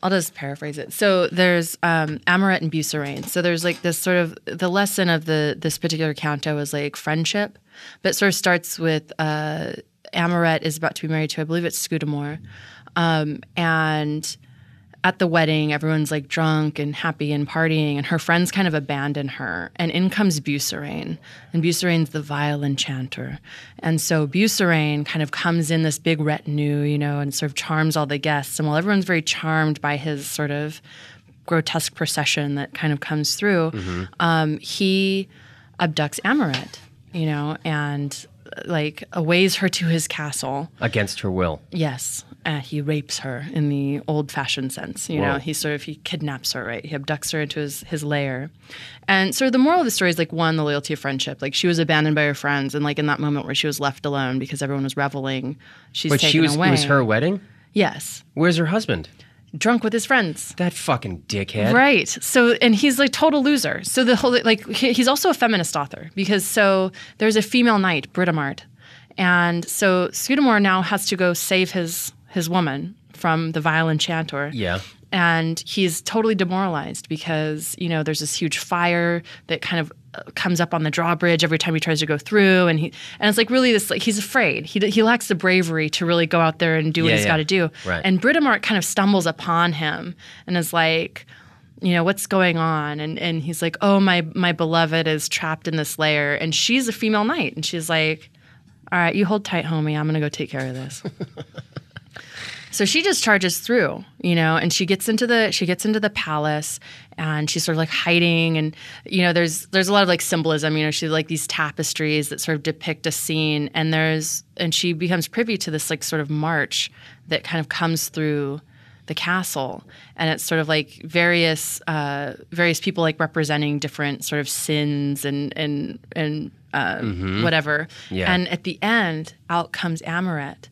I'll just paraphrase it. So there's um, Amoret and Busirane. So there's like this sort of the lesson of the this particular canto is like friendship, but sort of starts with uh, Amoret is about to be married to I believe it's Scudamore, um, and at the wedding, everyone's like drunk and happy and partying, and her friends kind of abandon her. And in comes Busirane, and Busirane's the vile enchanter. And so Busirane kind of comes in this big retinue, you know, and sort of charms all the guests. And while everyone's very charmed by his sort of grotesque procession that kind of comes through, um, he abducts Amoret, you know, and like aways her to his castle. Against her will. Yes, uh, he rapes her in the old-fashioned sense. You know, he sort of he kidnaps her, right? He abducts her into his his lair, and sort of the moral of the story is like one, the loyalty of friendship. Like she was abandoned by her friends, and like in that moment where she was left alone because everyone was reveling, she's But taken she was away. it was her wedding? Yes, Where's her husband? drunk with his friends. That fucking dickhead. Right. So, and he's like total loser. So the whole like he's also a feminist author because so there's a female knight, Britomart, and so Scudamore now has to go save his his woman from the vile enchanter. Yeah. And he's totally demoralized because you know there's this huge fire that kind of uh, comes up on the drawbridge every time he tries to go through, and he and it's like really this like he's afraid. He he lacks the bravery to really go out there and do what Yeah, he's yeah. got to do. Right. And Britomart kind of stumbles upon him and is like, you know, what's going on? And and he's like, oh my my beloved is trapped in this lair, and she's a female knight, and she's like, all right, you hold tight, homie. I'm gonna go take care of this. So she just charges through, you know, and she gets into the she gets into the palace and she's sort of like hiding and you know there's there's a lot of like symbolism, you know, she's like these tapestries that sort of depict a scene and there's and she becomes privy to this like sort of march that kind of comes through the castle. And it's sort of like various uh, various people like representing different sort of sins and and and uh, whatever. Yeah. and at the end out comes Amoret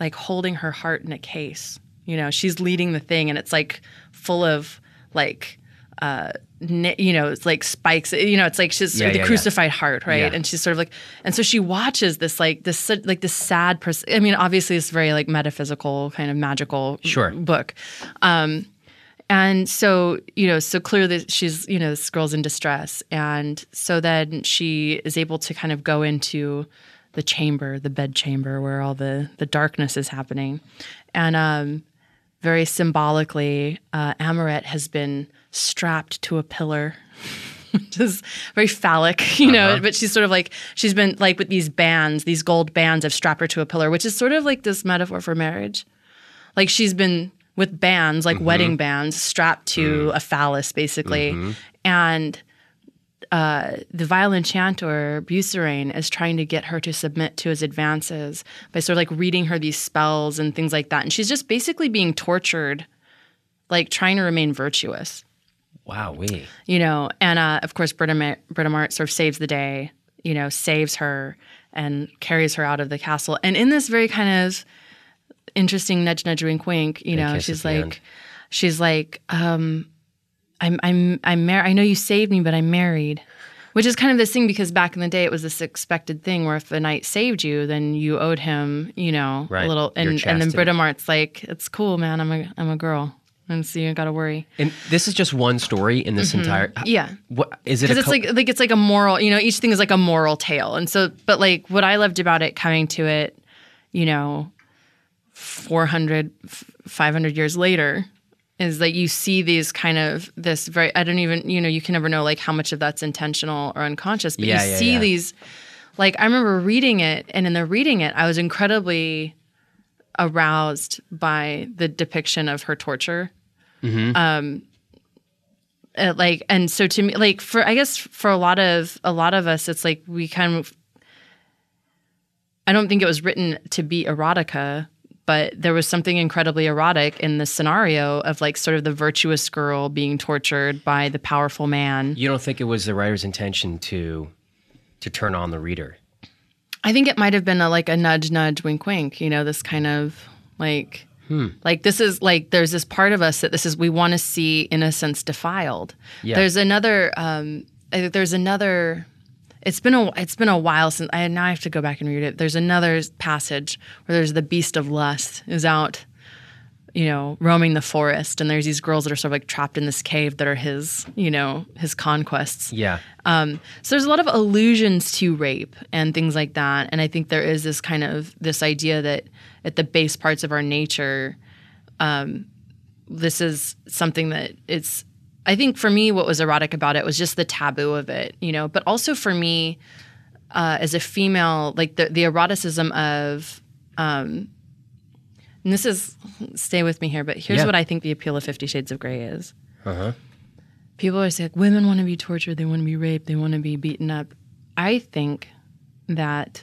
like holding her heart in a case. You know, she's leading the thing, and it's like full of like, uh, you know, it's like spikes. You know, it's like she's Yeah, the yeah, yeah. crucified heart, right? Yeah. And she's sort of like, and so she watches this like this like this sad. Pers- I mean, obviously, it's very like metaphysical, kind of magical Sure. book. Um, and so, you know, so clearly she's, you know, this girl's in distress. And so then she is able to kind of go into the chamber, the bed chamber where all the, the darkness is happening. And um, very symbolically, uh, Amoret has been strapped to a pillar, which is very phallic, you know. But she's sort of like she's been like with these bands, these gold bands have strapped her to a pillar, which is sort of like this metaphor for marriage. Like she's been with bands, like wedding bands, strapped to a phallus, basically, and uh, the vile enchanter Busirane is trying to get her to submit to his advances by sort of like reading her these spells and things like that. And she's just basically being tortured, like trying to remain virtuous, Wow, we. you know. And uh, of course, Britomart, Britomart sort of saves the day, you know, saves her and carries her out of the castle. And in this very kind of interesting nudge, nudge, wink, wink, you know, she's like, she's like, um, I'm I'm I'm married. I know you saved me, but I'm married. Which is kind of this thing because back in the day it was this expected thing where if a knight saved you, then you owed him, you know, Right. a little. And and then. Britomart's like, it's cool, man. I'm a I'm a girl, and so you got to worry. And this is just one story in this entire. Mm-hmm. Yeah, What is it? Because it's co- like like it's like a moral. You know, each thing is like a moral tale, and so but like what I loved about it coming to it, you know, 400 500 years later is that you see these kind of this very i don't even you know you can never know like how much of that's intentional or unconscious but Yeah, you yeah, see yeah. these like i remember reading it and in the reading it i was incredibly aroused by the depiction of her torture um uh, like and so to me like for i guess for a lot of a lot of us it's like we kind of I don't think it was written to be erotica, but there was something incredibly erotic in the scenario of like sort of the virtuous girl being tortured by the powerful man. you don't think it was the writer's intention to to turn on the reader? I think it might have been a, like a nudge, nudge, wink, wink. You know, this kind of like, like this is like there's this part of us that this is we want to see innocence defiled. Yeah. There's another. um There's another. It's been a it's been a while since I now I have to go back and read it. There's another passage where there's the beast of lust is out, you know, roaming the forest, and there's these girls that are sort of like trapped in this cave that are his, you know, his conquests. Yeah. Um, so there's a lot of allusions to rape and things like that, and I think there is this kind of this idea that at the base parts of our nature, um, this is something that it's. I think for me, what was erotic about it was just the taboo of it, you know. But also for me, uh, as a female, like the the eroticism of. Um, and this is stay with me here, but here's Yeah. what I think the appeal of Fifty Shades of Grey is Uh huh. people always say like, women want to be tortured, they want to be raped, they want to be beaten up. I think that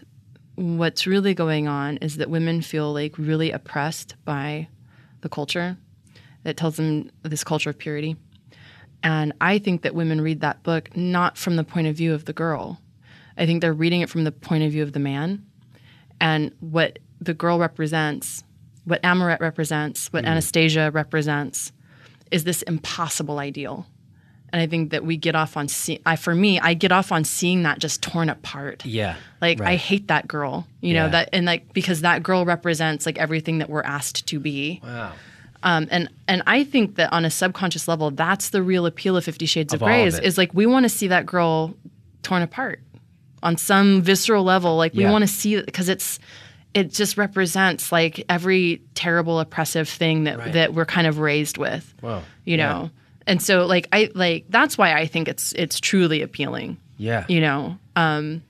what's really going on is that women feel like really oppressed by the culture that tells them this culture of purity. And I think that women read that book not from the point of view of the girl. I think they're reading it from the point of view of the man. And what the girl represents, what Amoret represents, what mm-hmm. Anastasia represents, is this impossible ideal. And I think that we get off on see I for me, I get off on seeing that just torn apart. Yeah. Like I hate that girl, you know, that and like because that girl represents like everything that we're asked to be. Wow. Um, and and I think that on a subconscious level, that's the real appeal of Fifty Shades of, Of Grey of is, like we want to see that girl torn apart on some visceral level. Like we Yeah. want to see it because it's it just represents like every terrible oppressive thing that Right. that we're kind of raised with. Wow. You Yeah. know. And so like I like that's why I think it's it's truly appealing. Yeah. You know. Um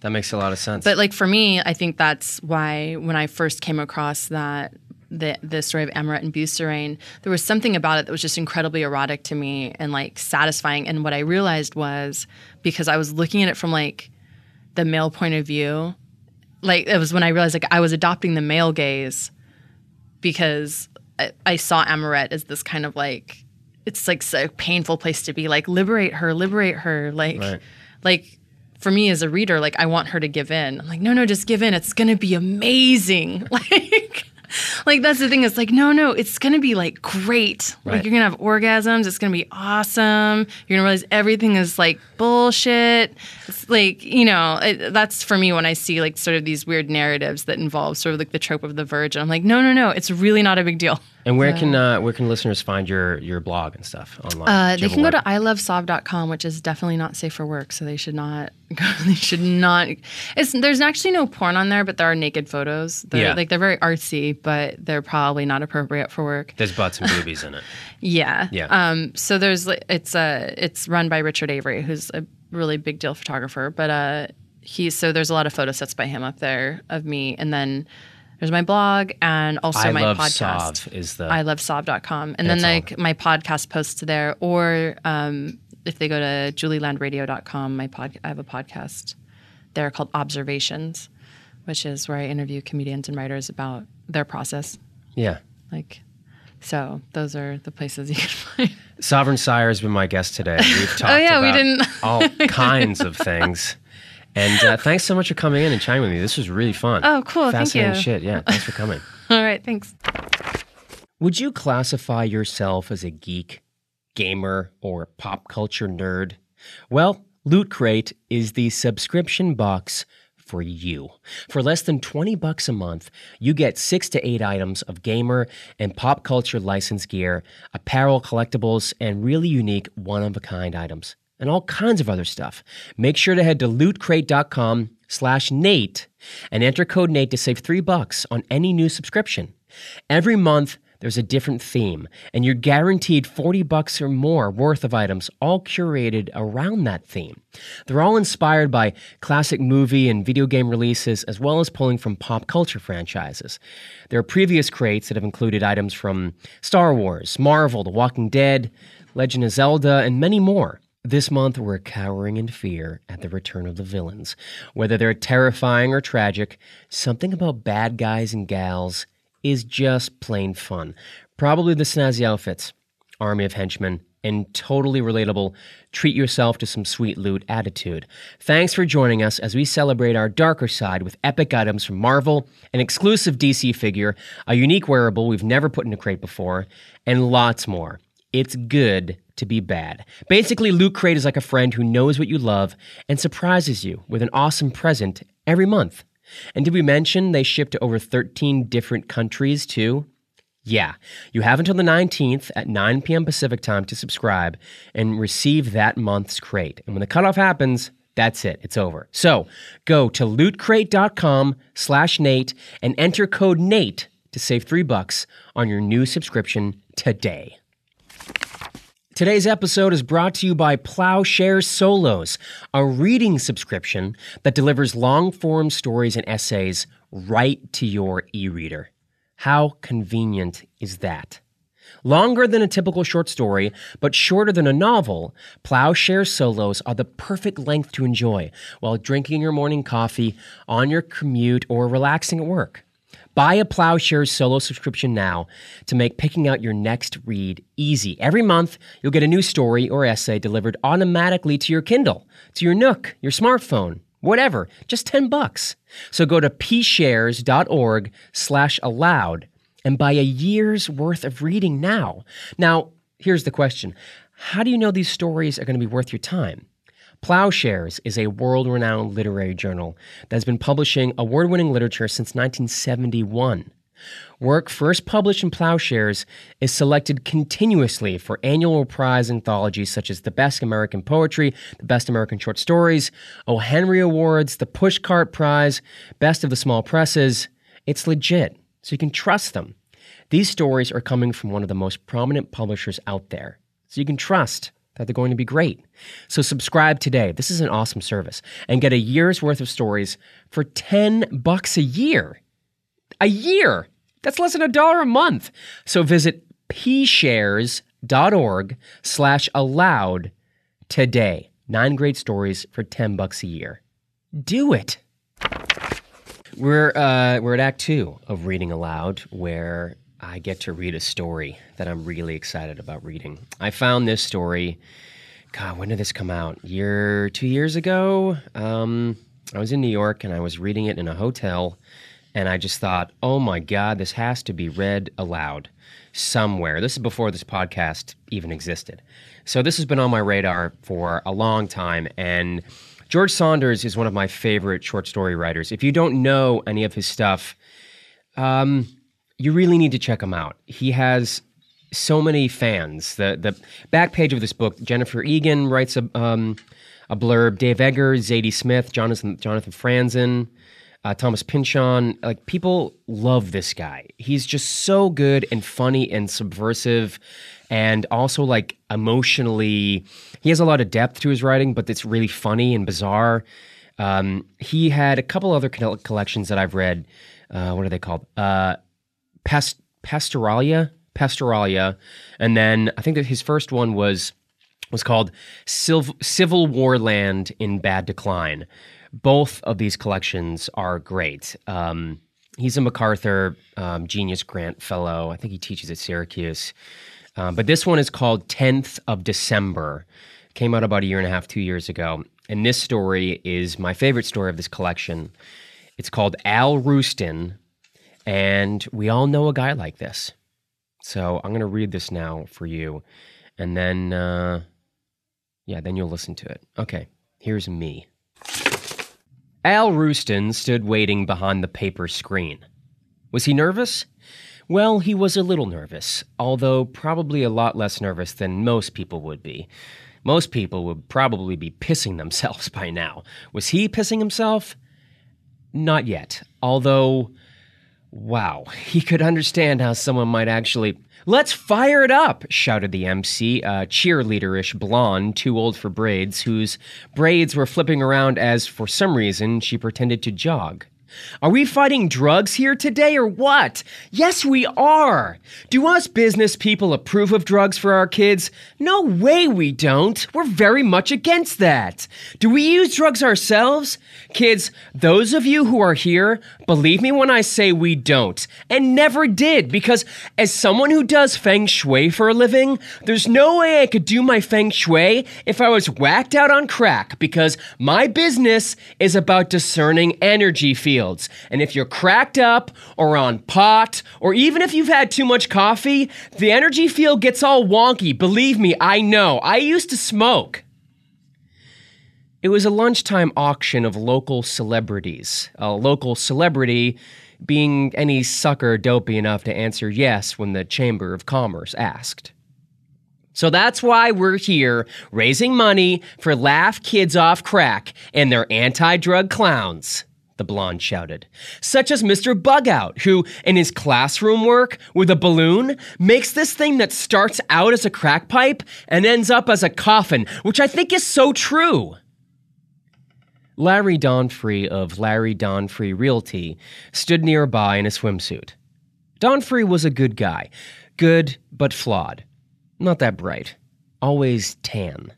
That makes a lot of sense. But like for me, I think that's why when I first came across that the the story of Amoret and Busirane, there was something about it that was just incredibly erotic to me and like satisfying. And what I realized was because I was looking at it from like the male point of view, like it was when I realized like I was adopting the male gaze because I, I saw Amoret as this kind of like it's like a painful place to be. Like liberate her, liberate her, like Right. like for me as a reader, like I want her to give in. I'm like, no, no, just give in. It's gonna be amazing. Like, like that's the thing. It's like, no, no, it's gonna be like great. Right. Like you're gonna have orgasms. It's gonna be awesome. You're gonna realize everything is like bullshit. It's like you know, it, that's for me when I see like sort of these weird narratives that involve sort of like the trope of the virgin. I'm like, no, no, no, it's really not a big deal. And where can uh, where can listeners find your your blog and stuff online? Uh, they can go to ilovesov.com, which is definitely not safe for work, so they should not. Go, they should not. It's there's actually no porn on there, but there are naked photos. They're, Yeah. like they're very artsy, but they're probably not appropriate for work. There's butts and boobies in it. Yeah. Yeah. Um. So there's it's uh it's run by Richard Avery, who's a really big deal photographer, but uh he's so there's a lot of photo sets by him up there of me, and then there's my blog and also I my love podcast. Sov is the I love sov.com. And then like my podcast posts there or um, if they go to julielandradio.com, my pod I have a podcast there called Observations, which is where I interview comedians and writers about their process. yeah. Like so those are the places you can find. Sovereign Syre has been my guest today. We've talked Oh, yeah, we didn't- all kinds of things. And uh, thanks so much for coming in and chatting with me. This was really fun. Oh, cool. Thank Fascinating shit. Yeah, thanks for coming. All right, thanks. Would you classify yourself as a geek, gamer, or pop culture nerd? Well, Loot Crate is the subscription box for you. For less than 20 bucks a month, you get 6 to 8 items of gamer and pop culture licensed gear, apparel, collectibles, and really unique one-of-a-kind items. And all kinds of other stuff. Make sure to head to lootcrate.com slash Nate and enter code Nate to save 3 bucks on any new subscription. Every month, there's a different theme, and you're guaranteed 40 bucks or more worth of items, all curated around that theme. They're all inspired by classic movie and video game releases, as well as pulling from pop culture franchises. There are previous crates that have included items from Star Wars, Marvel, The Walking Dead, Legend of Zelda, and many more. This month, we're cowering in fear at the return of the villains. Whether they're terrifying or tragic, something about bad guys and gals is just plain fun. Probably the snazzy outfits, army of henchmen, and totally relatable treat yourself to some sweet loot attitude. Thanks for joining us as we celebrate our darker side with epic items from Marvel, an exclusive DC figure, a unique wearable we've never put in a crate before, and lots more. It's good to be bad. Basically, Loot Crate is like a friend who knows what you love and surprises you with an awesome present every month. And did we mention they ship to over 13 different countries too? Yeah, you have until the 19th at 9 p.m. Pacific time to subscribe and receive that month's crate. And when the cutoff happens, that's it. It's over. So go to lootcrate.com slash Nate and enter code Nate to save three bucks on your new subscription today. Today's episode is brought to you by Plowshare Solos, a reading subscription that delivers long form stories and essays right to your e reader. How convenient is that? Longer than a typical short story, but shorter than a novel, Plowshare Solos are the perfect length to enjoy while drinking your morning coffee, on your commute, or relaxing at work. Buy a Plowshares solo subscription now to make picking out your next read easy. Every month, you'll get a new story or essay delivered automatically to your Kindle, to your Nook, your smartphone, whatever. Just 10 bucks. So go to pshares.org slash aloud and buy a year's worth of reading now. Now, here's the question. How do you know these stories are going to be worth your time? Plowshares is a world renowned literary journal that has been publishing award winning literature since 1971. Work first published in Plowshares is selected continuously for annual prize anthologies such as the Best American Poetry, the Best American Short Stories, O. Henry Awards, the Pushcart Prize, Best of the Small Presses. It's legit, so you can trust them. These stories are coming from one of the most prominent publishers out there, so you can trust that they're going to be great. So subscribe today. This is an awesome service and get a year's worth of stories for 10 bucks a year. A year. That's less than a dollar a month. So visit pshares.org slash aloud today. Nine great stories for 10 bucks a year. Do it. We're uh, we're at Act Two of Reading Aloud, where I get to read a story that I'm really excited about reading. I found this story. God, when did this come out? Year, two years ago. Um, I was in New York and I was reading it in a hotel, and I just thought, oh my God, this has to be read aloud somewhere. This is before this podcast even existed. So this has been on my radar for a long time, and George Saunders is one of my favorite short story writers. If you don't know any of his stuff, um, you really need to check him out. He has so many fans. The the back page of this book, Jennifer Egan writes a um, a blurb. Dave Eggers, Zadie Smith, Jonathan Jonathan Franzen, uh, Thomas Pynchon. Like people love this guy. He's just so good and funny and subversive, and also like emotionally. He has a lot of depth to his writing, but it's really funny and bizarre. Um, he had a couple other collections that I've read. Uh, what are they called? Uh, Past- Pastoralia, Pastoralia, and then I think that his first one was was called Civ- Civil War Land in Bad Decline. Both of these collections are great. Um, he's a MacArthur um, Genius Grant Fellow. I think he teaches at Syracuse. Um, but this one is called 10th of December. Came out about a year and a half, two years ago. And this story is my favorite story of this collection. It's called Al Roosten, and we all know a guy like this. So I'm going to read this now for you, and then, uh, yeah, then you'll listen to it. Okay, here's me. Al Roosten stood waiting behind the paper screen. Was he nervous? Well, he was a little nervous, although probably a lot less nervous than most people would be. Most people would probably be pissing themselves by now. Was he pissing himself? Not yet, although, wow, he could understand how someone might actually. Let's fire it up, shouted the MC, a uh, cheerleaderish blonde, too old for braids, whose braids were flipping around as, for some reason, she pretended to jog. Are we fighting drugs here today or what? Yes, we are. Do us business people approve of drugs for our kids? No way we don't. We're very much against that. Do we use drugs ourselves? Kids, those of you who are here, believe me when I say we don't, and never did, because as someone who does feng shui for a living, there's no way I could do my feng shui if I was whacked out on crack, because my business is about discerning energy fields. And if you're cracked up or on pot, or even if you've had too much coffee, the energy field gets all wonky. Believe me, I know. I used to smoke. It was a lunchtime auction of local celebrities. A local celebrity being any sucker dopey enough to answer yes when the Chamber of Commerce asked. So that's why we're here raising money for Laugh Kids Off Crack and their anti drug clowns the blonde shouted. Such as Mr. Bugout, who, in his classroom work with a balloon, makes this thing that starts out as a crack pipe and ends up as a coffin, which I think is so true. Larry Donfrey of Larry Donfrey Realty stood nearby in a swimsuit. Donfrey was a good guy. Good, but flawed. Not that bright. Always tan.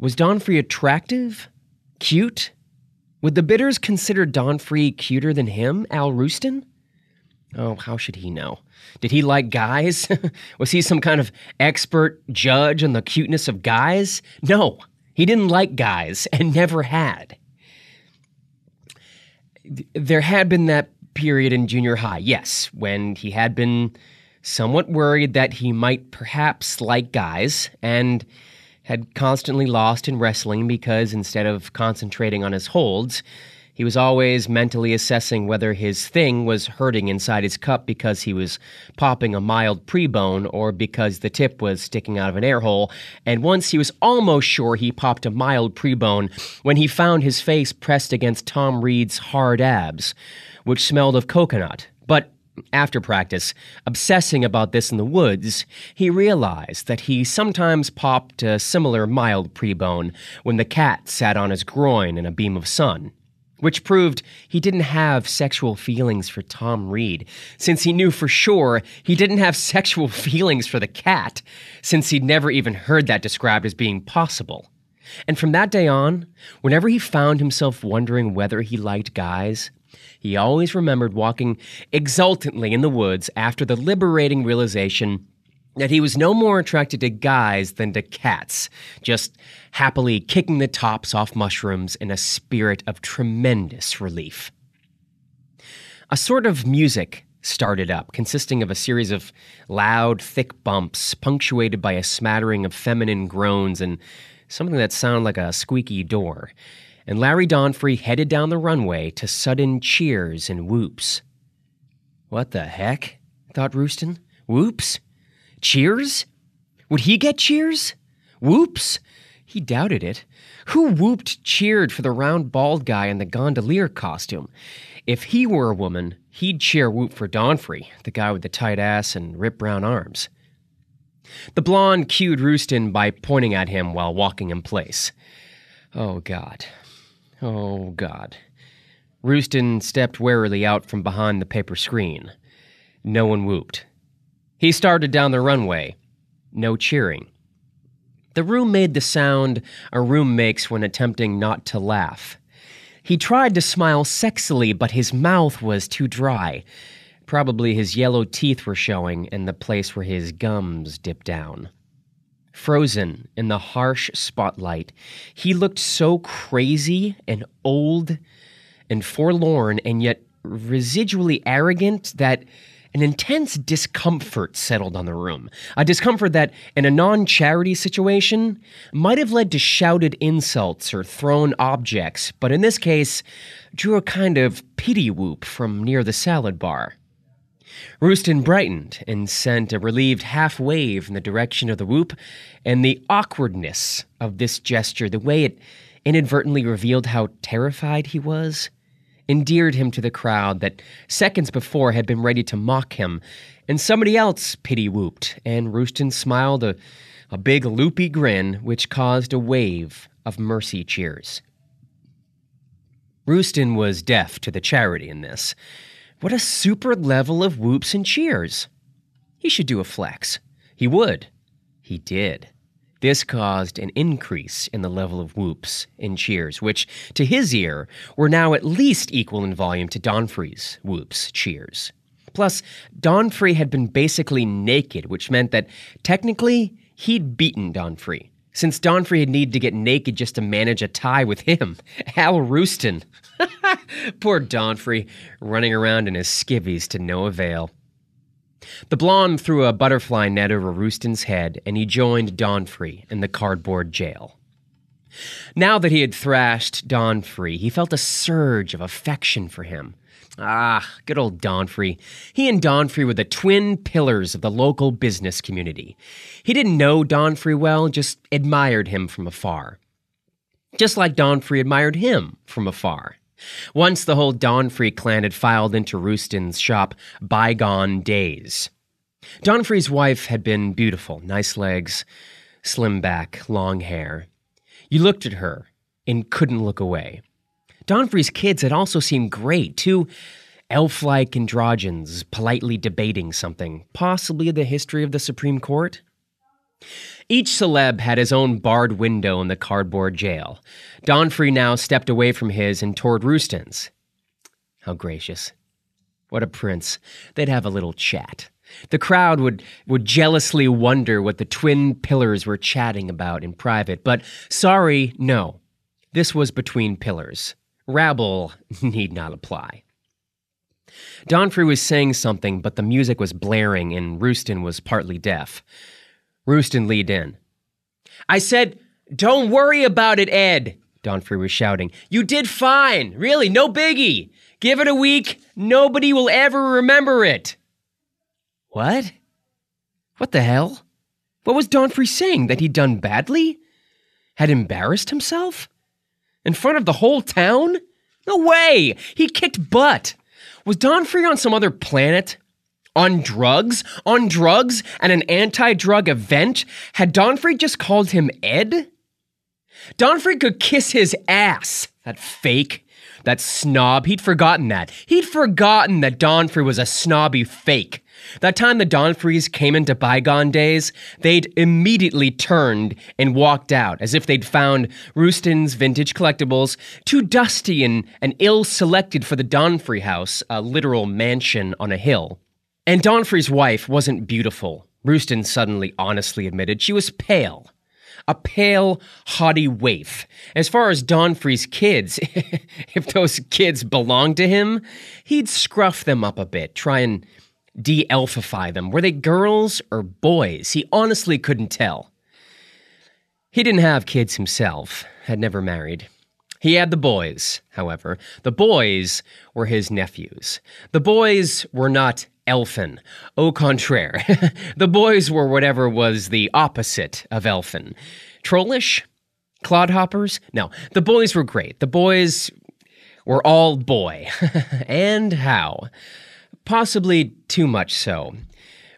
Was Donfrey attractive? Cute? Would the bidders consider Donfrey cuter than him, Al Roosten? Oh, how should he know? Did he like guys? Was he some kind of expert judge on the cuteness of guys? No, he didn't like guys and never had. There had been that period in junior high, yes, when he had been somewhat worried that he might perhaps like guys and had constantly lost in wrestling because instead of concentrating on his holds, he was always mentally assessing whether his thing was hurting inside his cup because he was popping a mild prebone or because the tip was sticking out of an air hole. And once he was almost sure he popped a mild prebone when he found his face pressed against Tom Reed's hard abs, which smelled of coconut. But after practice, obsessing about this in the woods, he realized that he sometimes popped a similar mild prebone when the cat sat on his groin in a beam of sun. Which proved he didn't have sexual feelings for Tom Reed, since he knew for sure he didn't have sexual feelings for the cat, since he'd never even heard that described as being possible. And from that day on, whenever he found himself wondering whether he liked guys, he always remembered walking exultantly in the woods after the liberating realization that he was no more attracted to guys than to cats, just happily kicking the tops off mushrooms in a spirit of tremendous relief. A sort of music started up, consisting of a series of loud, thick bumps, punctuated by a smattering of feminine groans and something that sounded like a squeaky door and Larry Donfrey headed down the runway to sudden cheers and whoops. What the heck? thought Roosten. Whoops? Cheers? Would he get cheers? Whoops? He doubted it. Who whooped cheered for the round bald guy in the gondolier costume? If he were a woman, he'd cheer whoop for Donfrey, the guy with the tight ass and ripped brown arms. The blonde cued Roosten by pointing at him while walking in place. Oh, God. Oh, God. Roosten stepped warily out from behind the paper screen. No one whooped. He started down the runway. No cheering. The room made the sound a room makes when attempting not to laugh. He tried to smile sexily, but his mouth was too dry. Probably his yellow teeth were showing in the place where his gums dipped down. Frozen in the harsh spotlight, he looked so crazy and old and forlorn and yet residually arrogant that an intense discomfort settled on the room. A discomfort that, in a non charity situation, might have led to shouted insults or thrown objects, but in this case, drew a kind of pity whoop from near the salad bar. Roosten brightened and sent a relieved half wave in the direction of the whoop, and the awkwardness of this gesture, the way it inadvertently revealed how terrified he was, endeared him to the crowd that seconds before had been ready to mock him, and somebody else pity whooped, and Roosten smiled a, a big loopy grin which caused a wave of mercy cheers. Roosten was deaf to the charity in this. What a super level of whoops and cheers! He should do a flex. He would. He did. This caused an increase in the level of whoops and cheers, which, to his ear, were now at least equal in volume to Donfrey's whoops, cheers. Plus, Donfrey had been basically naked, which meant that technically he'd beaten Donfrey, since Donfrey had needed to get naked just to manage a tie with him, Hal Roosten. Poor Donfrey, running around in his skivvies to no avail. The blonde threw a butterfly net over Roosten's head, and he joined Donfrey in the cardboard jail. Now that he had thrashed Donfrey, he felt a surge of affection for him. Ah, good old Donfrey. He and Donfrey were the twin pillars of the local business community. He didn't know Donfrey well, just admired him from afar. Just like Donfrey admired him from afar. Once the whole Donfrey clan had filed into Roosten's shop bygone days. Donfrey's wife had been beautiful, nice legs, slim back, long hair. You looked at her and couldn't look away. Donfrey's kids had also seemed great, two elf like androgynes politely debating something, possibly the history of the Supreme Court. Each celeb had his own barred window in the cardboard jail. Donfrey now stepped away from his and toward Roosten's. How gracious. What a prince. They'd have a little chat. The crowd would, would jealously wonder what the twin pillars were chatting about in private, but sorry, no. This was between pillars. Rabble need not apply. Donfrey was saying something, but the music was blaring and Roosten was partly deaf. Roosten leaned in. I said, Don't worry about it, Ed, Donfrey was shouting. You did fine. Really, no biggie. Give it a week. Nobody will ever remember it. What? What the hell? What was Donfrey saying? That he'd done badly? Had embarrassed himself? In front of the whole town? No way! He kicked butt. Was Donfrey on some other planet? on drugs, on drugs at an anti drug event, had Donfrey just called him Ed? Donfrey could kiss his ass, that fake. That snob, he'd forgotten that. He'd forgotten that Donfrey was a snobby fake. That time the Donfreys came into bygone days, they'd immediately turned and walked out as if they'd found Roosten's vintage collectibles too dusty and, and ill selected for the Donfrey house, a literal mansion on a hill. And Donfrey's wife wasn't beautiful, Roosten suddenly honestly admitted. She was pale. A pale, haughty waif. As far as Donfrey's kids, if those kids belonged to him, he'd scruff them up a bit, try and de elfify them. Were they girls or boys? He honestly couldn't tell. He didn't have kids himself, had never married. He had the boys, however. The boys were his nephews. The boys were not elfin. Au contraire. the boys were whatever was the opposite of elfin. Trollish? Clodhoppers? No, the boys were great. The boys were all boy. and how? Possibly too much so.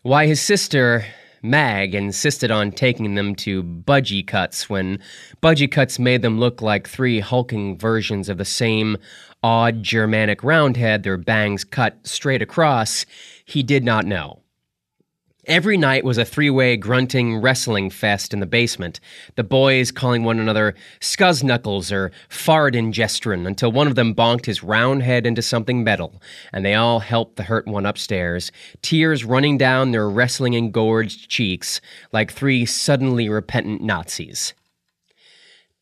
Why, his sister, Mag, insisted on taking them to budgie cuts when budgie cuts made them look like three hulking versions of the same odd Germanic roundhead, their bangs cut straight across, he did not know. Every night was a three way grunting wrestling fest in the basement, the boys calling one another Scuzzknuckles or Fardingestrin until one of them bonked his round head into something metal, and they all helped the hurt one upstairs, tears running down their wrestling engorged cheeks like three suddenly repentant Nazis.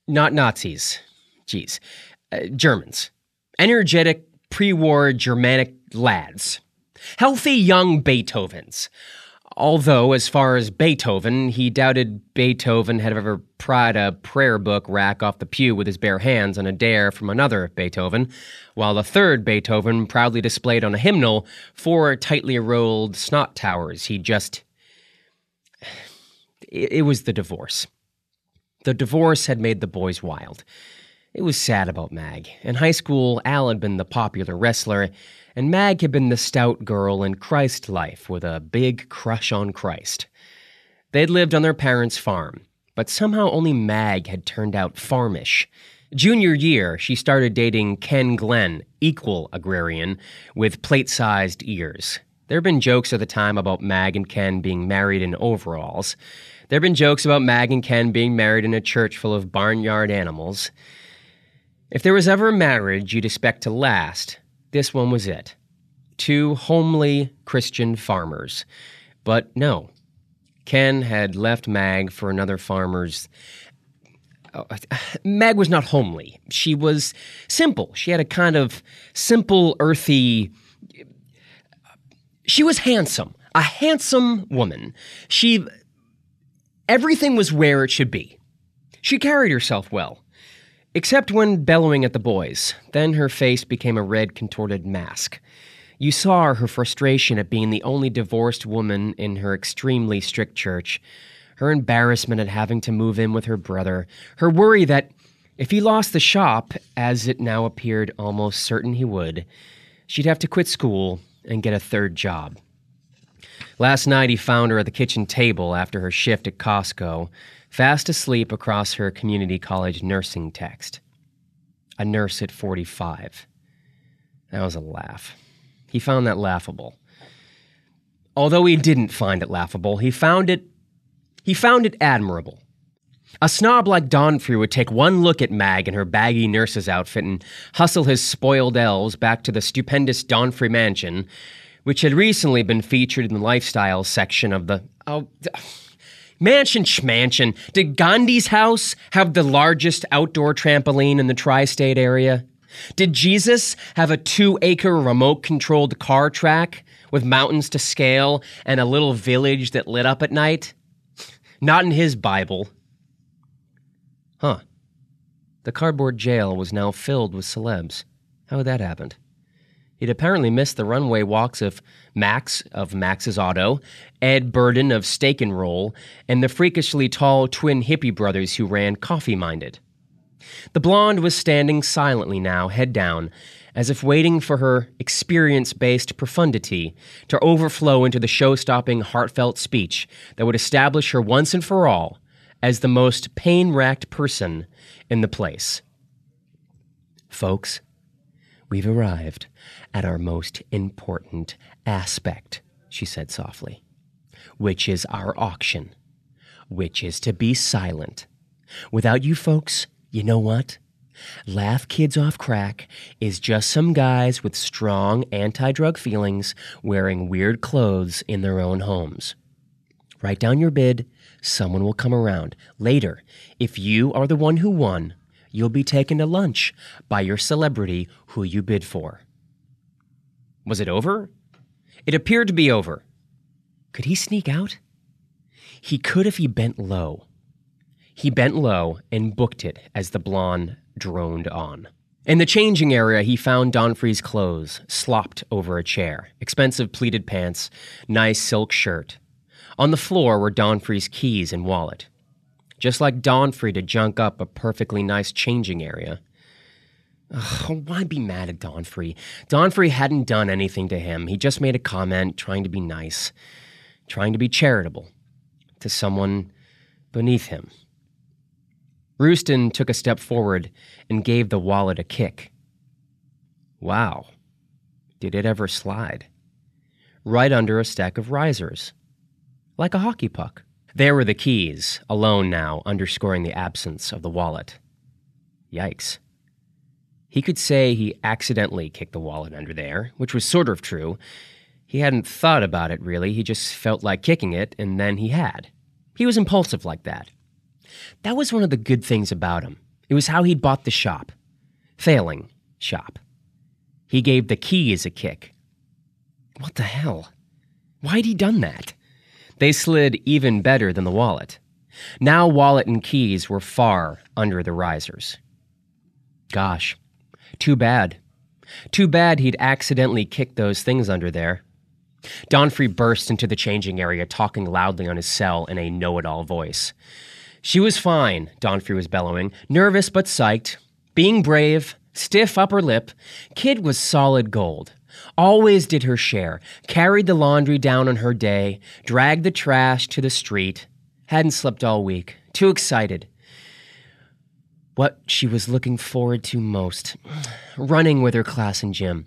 Not Nazis. Geez. Uh, Germans. Energetic, pre war Germanic lads. Healthy young Beethovens. Although, as far as Beethoven, he doubted Beethoven had ever pried a prayer book rack off the pew with his bare hands on a dare from another Beethoven, while the third Beethoven proudly displayed on a hymnal four tightly rolled snot towers. He just. It was the divorce. The divorce had made the boys wild. It was sad about Mag. In high school, Al had been the popular wrestler, and Mag had been the stout girl in Christ life with a big crush on Christ. They'd lived on their parents' farm, but somehow only Mag had turned out farmish. Junior year, she started dating Ken Glenn, equal agrarian, with plate sized ears. There had been jokes at the time about Mag and Ken being married in overalls. There had been jokes about Mag and Ken being married in a church full of barnyard animals. If there was ever a marriage you'd expect to last, this one was it. Two homely Christian farmers. But no. Ken had left Mag for another farmer's. Oh, Mag was not homely. She was simple. She had a kind of simple, earthy. She was handsome. A handsome woman. She. Everything was where it should be. She carried herself well. Except when bellowing at the boys. Then her face became a red, contorted mask. You saw her frustration at being the only divorced woman in her extremely strict church, her embarrassment at having to move in with her brother, her worry that if he lost the shop, as it now appeared almost certain he would, she'd have to quit school and get a third job. Last night he found her at the kitchen table after her shift at Costco, fast asleep across her community college nursing text. A nurse at 45. That was a laugh. He found that laughable. Although he didn't find it laughable, he found it he found it admirable. A snob like Donfrey would take one look at Mag in her baggy nurse's outfit and hustle his spoiled elves back to the stupendous Donfrey mansion, which had recently been featured in the lifestyle section of the oh Mansion schmansion. Did Gandhi's house have the largest outdoor trampoline in the tri state area? Did Jesus have a two acre remote controlled car track with mountains to scale and a little village that lit up at night? Not in his Bible. Huh. The cardboard jail was now filled with celebs. How had that happened? He'd apparently missed the runway walks of Max of Max's Auto, Ed Burden of Steak and Roll, and the freakishly tall twin hippie brothers who ran Coffee Minded. The blonde was standing silently now, head down, as if waiting for her experience based profundity to overflow into the show stopping, heartfelt speech that would establish her once and for all as the most pain racked person in the place. Folks, we've arrived at our most important aspect, she said softly, which is our auction, which is to be silent. Without you folks, you know what? Laugh Kids Off Crack is just some guys with strong anti drug feelings wearing weird clothes in their own homes. Write down your bid, someone will come around. Later, if you are the one who won, you'll be taken to lunch by your celebrity who you bid for. Was it over? It appeared to be over. Could he sneak out? He could if he bent low. He bent low and booked it as the blonde droned on. In the changing area, he found Donfrey's clothes slopped over a chair expensive pleated pants, nice silk shirt. On the floor were Donfrey's keys and wallet. Just like Donfrey to junk up a perfectly nice changing area. Ugh, why be mad at Donfrey? Donfrey hadn't done anything to him. He just made a comment trying to be nice, trying to be charitable to someone beneath him. Roosten took a step forward and gave the wallet a kick. Wow, did it ever slide? Right under a stack of risers, like a hockey puck. There were the keys, alone now, underscoring the absence of the wallet. Yikes. He could say he accidentally kicked the wallet under there, which was sort of true. He hadn't thought about it really, he just felt like kicking it, and then he had. He was impulsive like that. That was one of the good things about him. It was how he'd bought the shop. Failing shop. He gave the keys a kick. What the hell? Why'd he done that? They slid even better than the wallet. Now wallet and keys were far under the risers. Gosh, too bad. Too bad he'd accidentally kicked those things under there. Donfrey burst into the changing area, talking loudly on his cell in a know it all voice. She was fine, Donfrey was bellowing, nervous but psyched, being brave, stiff upper lip. Kid was solid gold. Always did her share, carried the laundry down on her day, dragged the trash to the street. Hadn't slept all week, too excited. What she was looking forward to most running with her class in gym.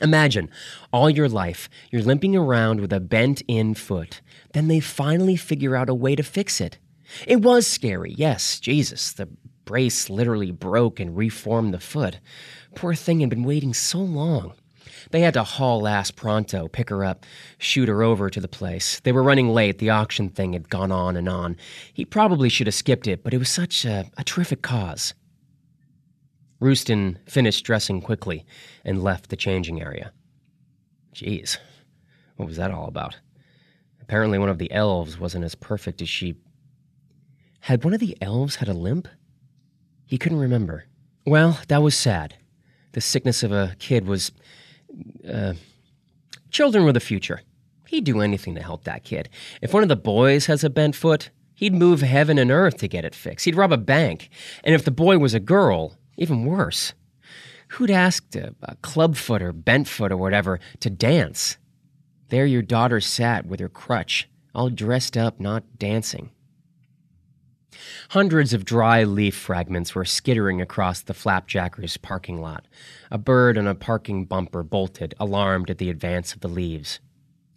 Imagine, all your life, you're limping around with a bent in foot. Then they finally figure out a way to fix it. It was scary, yes, Jesus. The brace literally broke and reformed the foot. Poor thing had been waiting so long. They had to haul ass pronto, pick her up, shoot her over to the place. They were running late. The auction thing had gone on and on. He probably should have skipped it, but it was such a, a terrific cause. Roosten finished dressing quickly and left the changing area. Geez, what was that all about? Apparently, one of the elves wasn't as perfect as she. Had one of the elves had a limp? He couldn't remember. Well, that was sad. The sickness of a kid was. Uh, children were the future. He'd do anything to help that kid. If one of the boys has a bent foot, he'd move heaven and earth to get it fixed. He'd rob a bank. And if the boy was a girl, even worse. Who'd asked a, a clubfoot or bentfoot or whatever to dance? There your daughter sat with her crutch, all dressed up, not dancing. Hundreds of dry leaf fragments were skittering across the flapjacker's parking lot. A bird on a parking bumper bolted, alarmed at the advance of the leaves.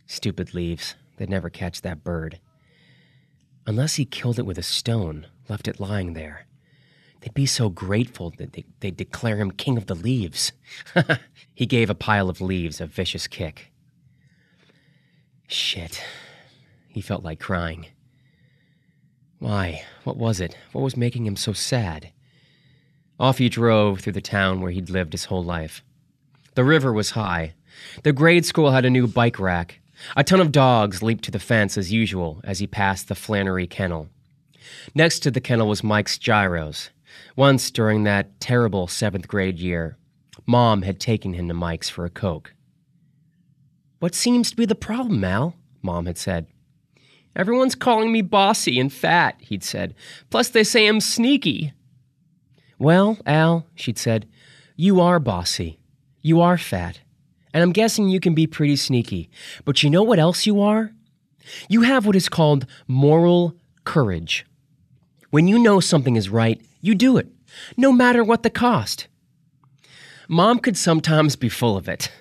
Stupid leaves. They'd never catch that bird. Unless he killed it with a stone, left it lying there. They'd be so grateful that they, would declare him king of the leaves. he gave a pile of leaves a vicious kick. Shit. He felt like crying. Why? What was it? What was making him so sad? Off he drove through the town where he'd lived his whole life. The river was high. The grade school had a new bike rack. A ton of dogs leaped to the fence as usual as he passed the Flannery kennel. Next to the kennel was Mike's gyros. Once during that terrible seventh grade year, Mom had taken him to Mike's for a Coke. What seems to be the problem, Al? Mom had said. Everyone's calling me bossy and fat, he'd said. Plus, they say I'm sneaky. Well, Al, she'd said, you are bossy. You are fat. And I'm guessing you can be pretty sneaky. But you know what else you are? You have what is called moral courage. When you know something is right, you do it, no matter what the cost. Mom could sometimes be full of it.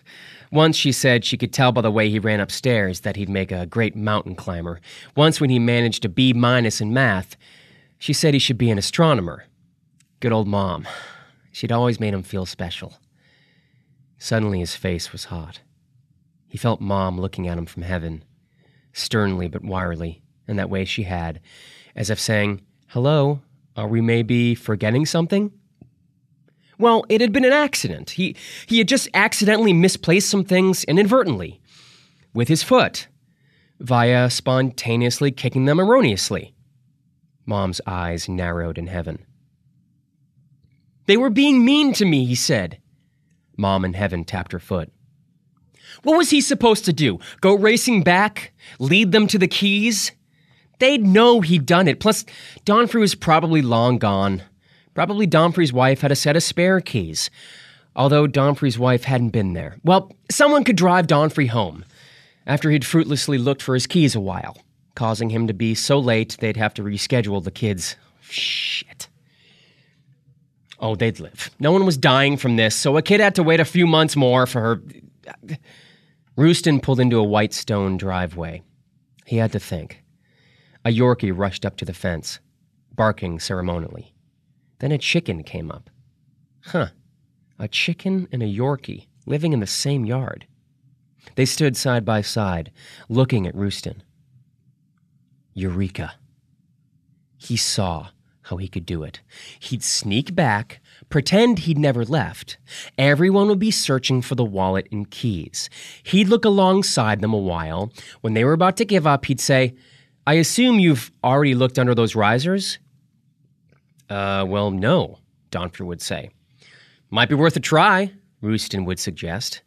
Once she said she could tell by the way he ran upstairs that he'd make a great mountain climber. Once when he managed a B minus in math, she said he should be an astronomer. Good old mom. She'd always made him feel special. Suddenly his face was hot. He felt mom looking at him from heaven, sternly but wirily, in that way she had, as if saying, Hello, are we maybe forgetting something? Well, it had been an accident. He, he had just accidentally misplaced some things inadvertently with his foot via spontaneously kicking them erroneously. Mom's eyes narrowed in heaven. They were being mean to me, he said. Mom in heaven tapped her foot. What was he supposed to do? Go racing back? Lead them to the keys? They'd know he'd done it. Plus, Donfrey was probably long gone. Probably Donfrey's wife had a set of spare keys. Although Donfrey's wife hadn't been there. Well, someone could drive Donfrey home after he'd fruitlessly looked for his keys a while, causing him to be so late they'd have to reschedule the kids. Shit. Oh, they'd live. No one was dying from this, so a kid had to wait a few months more for her. Roosten pulled into a white stone driveway. He had to think. A Yorkie rushed up to the fence, barking ceremonially. Then a chicken came up. Huh. A chicken and a Yorkie living in the same yard. They stood side by side, looking at Roosten. Eureka. He saw how he could do it. He'd sneak back, pretend he'd never left. Everyone would be searching for the wallet and keys. He'd look alongside them a while. When they were about to give up, he'd say, I assume you've already looked under those risers? Uh, well, no, Donfrey would say. Might be worth a try, Roosten would suggest.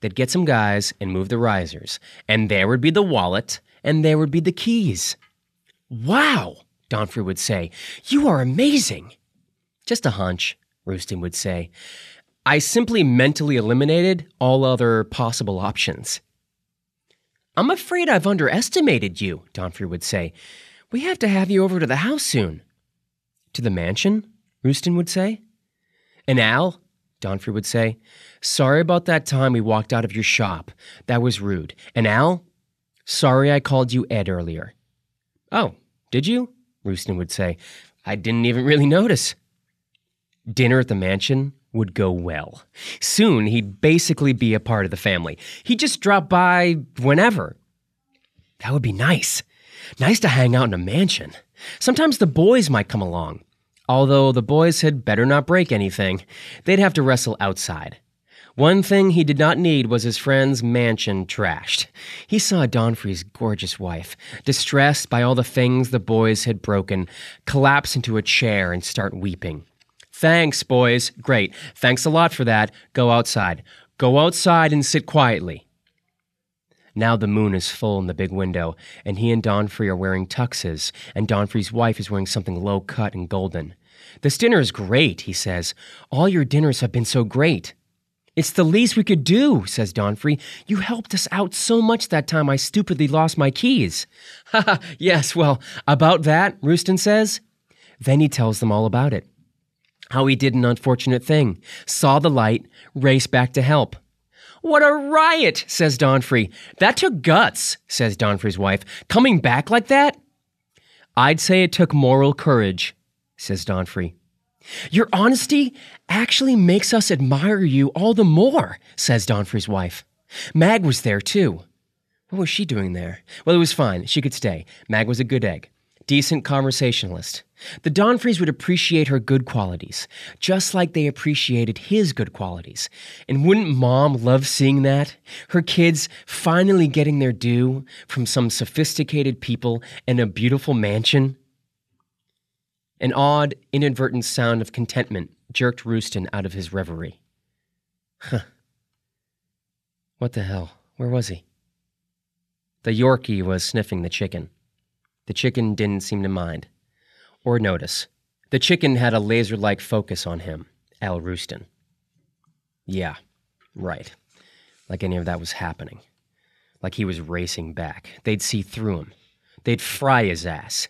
They'd get some guys and move the risers, and there would be the wallet, and there would be the keys. Wow, Donfrey would say. You are amazing. Just a hunch, Roosten would say. I simply mentally eliminated all other possible options. I'm afraid I've underestimated you, Donfrey would say. We have to have you over to the house soon. To the mansion? Roosten would say. And Al? Donfrey would say. Sorry about that time we walked out of your shop. That was rude. And Al? Sorry I called you Ed earlier. Oh, did you? Roosten would say. I didn't even really notice. Dinner at the mansion would go well. Soon he'd basically be a part of the family. He'd just drop by whenever. That would be nice. Nice to hang out in a mansion. Sometimes the boys might come along. Although the boys had better not break anything. They'd have to wrestle outside. One thing he did not need was his friend's mansion trashed. He saw Donfrey's gorgeous wife, distressed by all the things the boys had broken, collapse into a chair and start weeping. Thanks, boys. Great. Thanks a lot for that. Go outside. Go outside and sit quietly. Now the moon is full in the big window, and he and Donfrey are wearing tuxes, and Donfrey's wife is wearing something low cut and golden. This dinner is great, he says. All your dinners have been so great. It's the least we could do, says Donfrey. You helped us out so much that time I stupidly lost my keys. Ha ha, yes, well, about that, Roosten says. Then he tells them all about it. How he did an unfortunate thing, saw the light, raced back to help. What a riot, says Donfrey. That took guts, says Donfrey's wife. Coming back like that? I'd say it took moral courage, says Donfrey. Your honesty actually makes us admire you all the more, says Donfrey's wife. Mag was there too. What was she doing there? Well, it was fine. She could stay. Mag was a good egg. Decent conversationalist. The Donfreys would appreciate her good qualities, just like they appreciated his good qualities. And wouldn't mom love seeing that? Her kids finally getting their due from some sophisticated people in a beautiful mansion? An odd, inadvertent sound of contentment jerked Roosten out of his reverie. Huh. What the hell? Where was he? The Yorkie was sniffing the chicken. The chicken didn't seem to mind or notice. The chicken had a laser like focus on him, Al Roosten. Yeah, right. Like any of that was happening. Like he was racing back. They'd see through him. They'd fry his ass.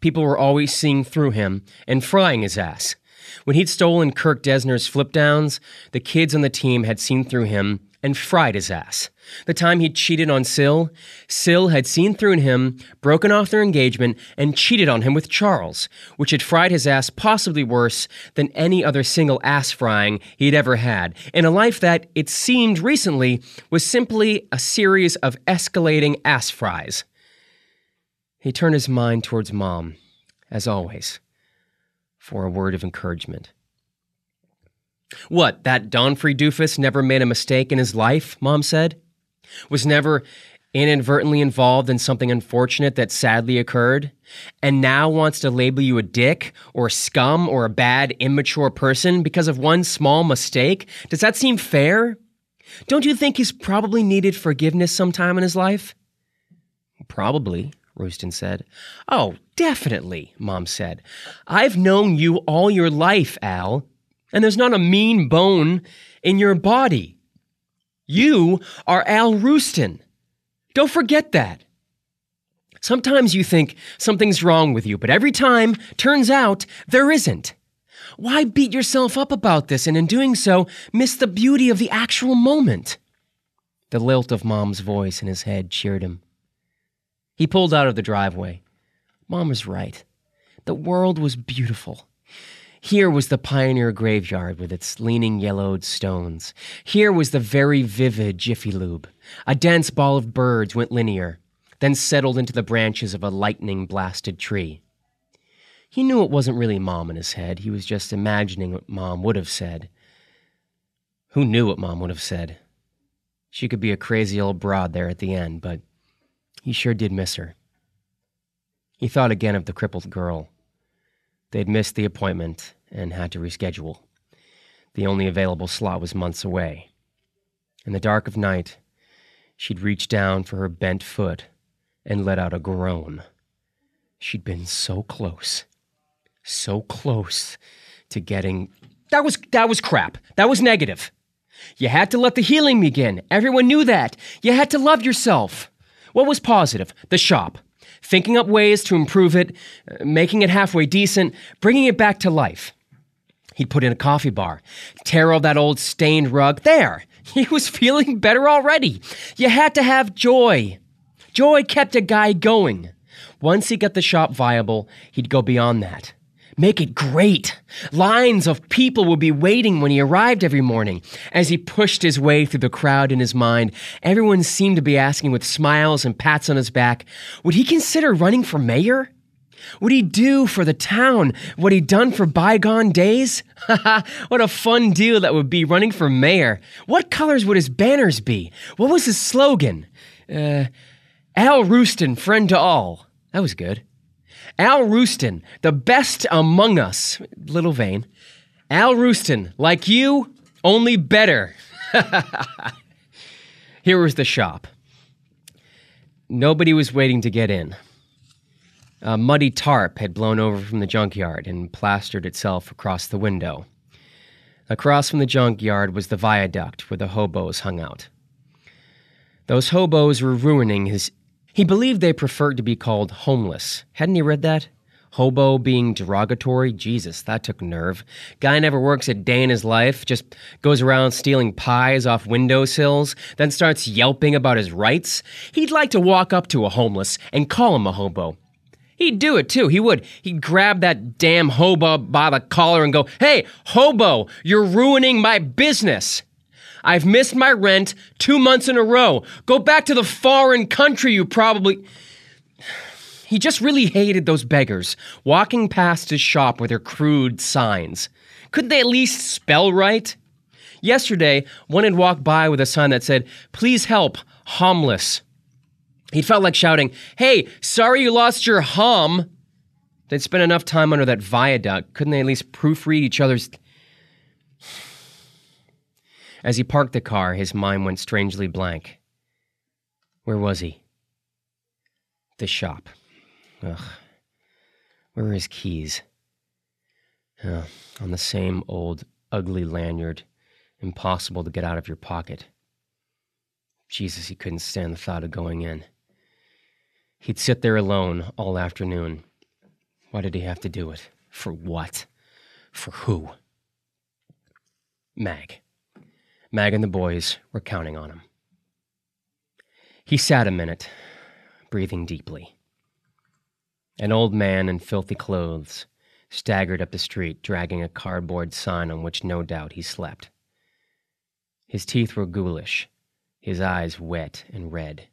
People were always seeing through him and frying his ass. When he'd stolen Kirk Desner's flip downs, the kids on the team had seen through him and fried his ass. The time he'd cheated on Sil, Sil had seen through him, broken off their engagement, and cheated on him with Charles, which had fried his ass possibly worse than any other single ass frying he'd ever had, in a life that, it seemed recently, was simply a series of escalating ass fries. He turned his mind towards Mom, as always, for a word of encouragement. What, that Donfrey doofus never made a mistake in his life, Mom said? Was never inadvertently involved in something unfortunate that sadly occurred, and now wants to label you a dick or scum or a bad, immature person because of one small mistake? Does that seem fair? Don't you think he's probably needed forgiveness sometime in his life? Probably, Roosten said. Oh, definitely, Mom said. I've known you all your life, Al, and there's not a mean bone in your body. You are Al Roosten. Don't forget that. Sometimes you think something's wrong with you, but every time, turns out, there isn't. Why beat yourself up about this and in doing so, miss the beauty of the actual moment? The lilt of Mom's voice in his head cheered him. He pulled out of the driveway. Mom was right. The world was beautiful. Here was the pioneer graveyard with its leaning yellowed stones. Here was the very vivid Jiffy Lube. A dense ball of birds went linear, then settled into the branches of a lightning blasted tree. He knew it wasn't really Mom in his head. He was just imagining what Mom would have said. Who knew what Mom would have said? She could be a crazy old broad there at the end, but he sure did miss her. He thought again of the crippled girl. They'd missed the appointment and had to reschedule. The only available slot was months away. In the dark of night, she'd reached down for her bent foot and let out a groan. She'd been so close, so close to getting. That was that was crap. That was negative. You had to let the healing begin. Everyone knew that. You had to love yourself. What was positive? The shop. Thinking up ways to improve it, uh, making it halfway decent, bringing it back to life. He'd put in a coffee bar, tear all that old stained rug. There! He was feeling better already. You had to have joy. Joy kept a guy going. Once he got the shop viable, he'd go beyond that. Make it great. Lines of people would be waiting when he arrived every morning. As he pushed his way through the crowd in his mind, everyone seemed to be asking with smiles and pats on his back, would he consider running for mayor? Would he do for the town what he'd done for bygone days? what a fun deal that would be running for mayor. What colors would his banners be? What was his slogan? Uh, Al Roosten, friend to all. That was good. Al Roosten, the best among us. Little vain. Al Roosten, like you, only better. Here was the shop. Nobody was waiting to get in. A muddy tarp had blown over from the junkyard and plastered itself across the window. Across from the junkyard was the viaduct where the hobos hung out. Those hobos were ruining his he believed they preferred to be called homeless. Hadn't he read that? Hobo being derogatory? Jesus, that took nerve. Guy never works a day in his life, just goes around stealing pies off windowsills, then starts yelping about his rights. He'd like to walk up to a homeless and call him a hobo. He'd do it too. He would. He'd grab that damn hobo by the collar and go, Hey, hobo, you're ruining my business. I've missed my rent two months in a row. Go back to the foreign country you probably. He just really hated those beggars walking past his shop with their crude signs. Couldn't they at least spell right? Yesterday, one had walked by with a sign that said, Please help, homeless. He felt like shouting, Hey, sorry you lost your hum. They'd spent enough time under that viaduct. Couldn't they at least proofread each other's. As he parked the car, his mind went strangely blank. Where was he? The shop. Ugh. Where are his keys? On the same old ugly lanyard, impossible to get out of your pocket. Jesus, he couldn't stand the thought of going in. He'd sit there alone all afternoon. Why did he have to do it? For what? For who? Mag. Mag and the boys were counting on him. He sat a minute, breathing deeply. An old man in filthy clothes staggered up the street, dragging a cardboard sign on which no doubt he slept. His teeth were ghoulish, his eyes wet and red.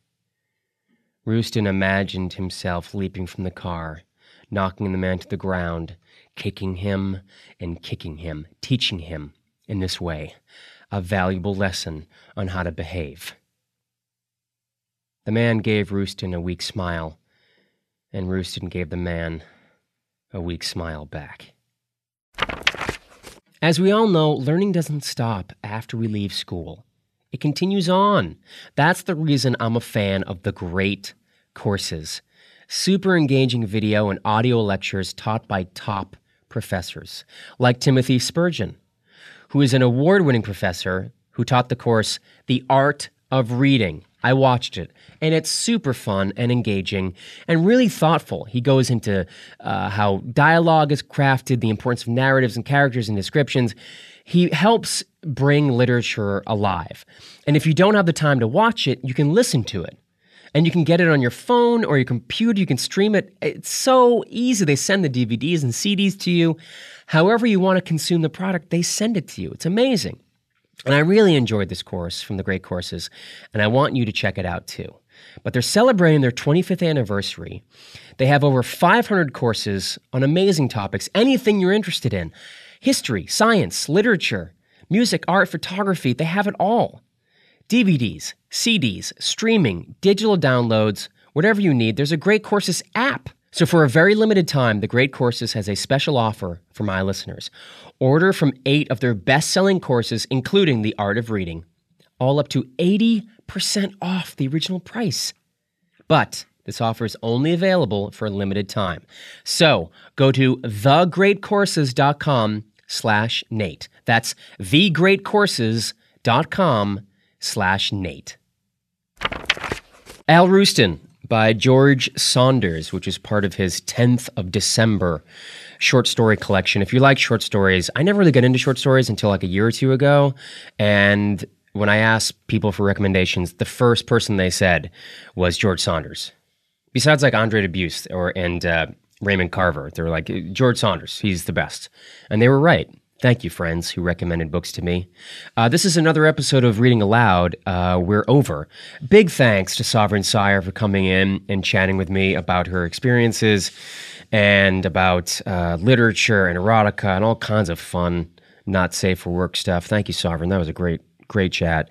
Roosten imagined himself leaping from the car, knocking the man to the ground, kicking him and kicking him, teaching him in this way a valuable lesson on how to behave. The man gave Roosten a weak smile, and Roosten gave the man a weak smile back. As we all know, learning doesn't stop after we leave school. It continues on. That's the reason I'm a fan of the great courses. Super engaging video and audio lectures taught by top professors, like Timothy Spurgin, who is an award winning professor who taught the course The Art of Reading. I watched it, and it's super fun and engaging and really thoughtful. He goes into uh, how dialogue is crafted, the importance of narratives and characters and descriptions. He helps bring literature alive. And if you don't have the time to watch it, you can listen to it. And you can get it on your phone or your computer. You can stream it. It's so easy. They send the DVDs and CDs to you. However, you want to consume the product, they send it to you. It's amazing. And I really enjoyed this course from the Great Courses, and I want you to check it out too. But they're celebrating their 25th anniversary. They have over 500 courses on amazing topics, anything you're interested in history, science, literature, music, art, photography. They have it all. DVDs, CDs, streaming, digital downloads, whatever you need, there's a Great Courses app. So, for a very limited time, The Great Courses has a special offer for my listeners. Order from eight of their best selling courses, including The Art of Reading, all up to 80% off the original price. But this offer is only available for a limited time. So go to thegreatcourses.com slash Nate. That's thegreatcourses.com slash Nate. Al Roosten by George Saunders, which is part of his 10th of December short story collection. If you like short stories, I never really got into short stories until like a year or two ago. And when I asked people for recommendations, the first person they said was George Saunders. Besides like Andre Dubus or and uh, Raymond Carver, they were like George Saunders. He's the best, and they were right. Thank you, friends who recommended books to me. Uh, this is another episode of Reading Aloud. Uh, we're over. Big thanks to Sovereign Syre for coming in and chatting with me about her experiences and about uh, literature and erotica and all kinds of fun, not safe for work stuff. Thank you, Sovereign. That was a great, great chat.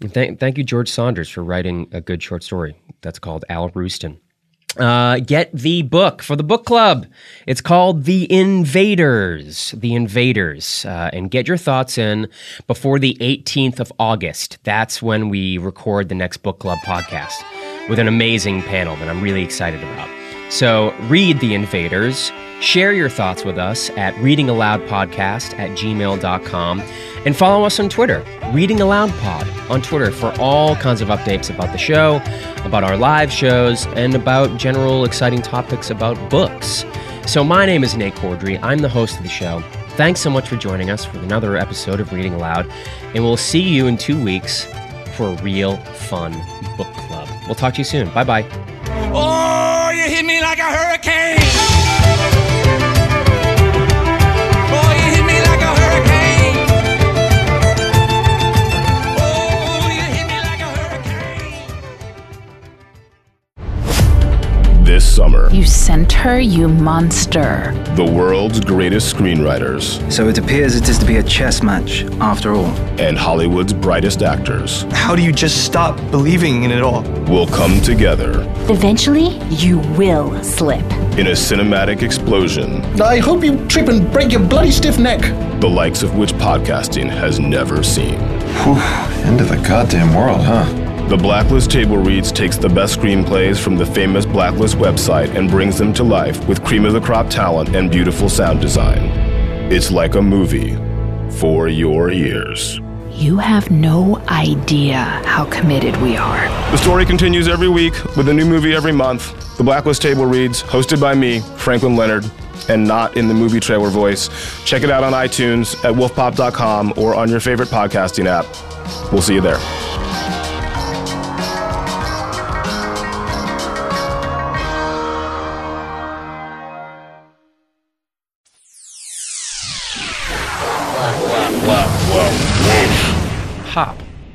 And thank, thank you, George Saunders, for writing a good short story. That's called Al Roosten. Uh, get the book for the book club. It's called The Invaders. The Invaders. Uh, and get your thoughts in before the 18th of August. That's when we record the next book club podcast with an amazing panel that I'm really excited about. So read The Invaders. Share your thoughts with us at readingaloudpodcast at gmail.com and follow us on Twitter, Reading Aloud Pod on Twitter for all kinds of updates about the show, about our live shows, and about general exciting topics about books. So my name is Nate Corddry. I'm the host of the show. Thanks so much for joining us for another episode of Reading Aloud, and we'll see you in two weeks for a real fun book club. We'll talk to you soon. Bye bye. Oh, hit me like a hurricane. Summer, You sent her, you monster. the world's greatest screenwriters So it appears it is to be a chess match, after all. and Hollywood's brightest actors How do you just stop believing in it all? will come together Eventually, you will slip. in a cinematic explosion I hope you trip and break your bloody stiff neck. the likes of which podcasting has never seen. Whew, end of the goddamn world, huh? The Blacklist Table Reads takes the best screenplays from the famous Blacklist website and brings them to life with cream of the crop talent and beautiful sound design. It's like a movie for your ears. You have no idea how committed we are. The story continues every week with a new movie every month. The Blacklist Table Reads, hosted by me, Franklin Leonard, and not in the movie trailer voice. Check it out on iTunes at wolfpop.com or on your favorite podcasting app. We'll see you there.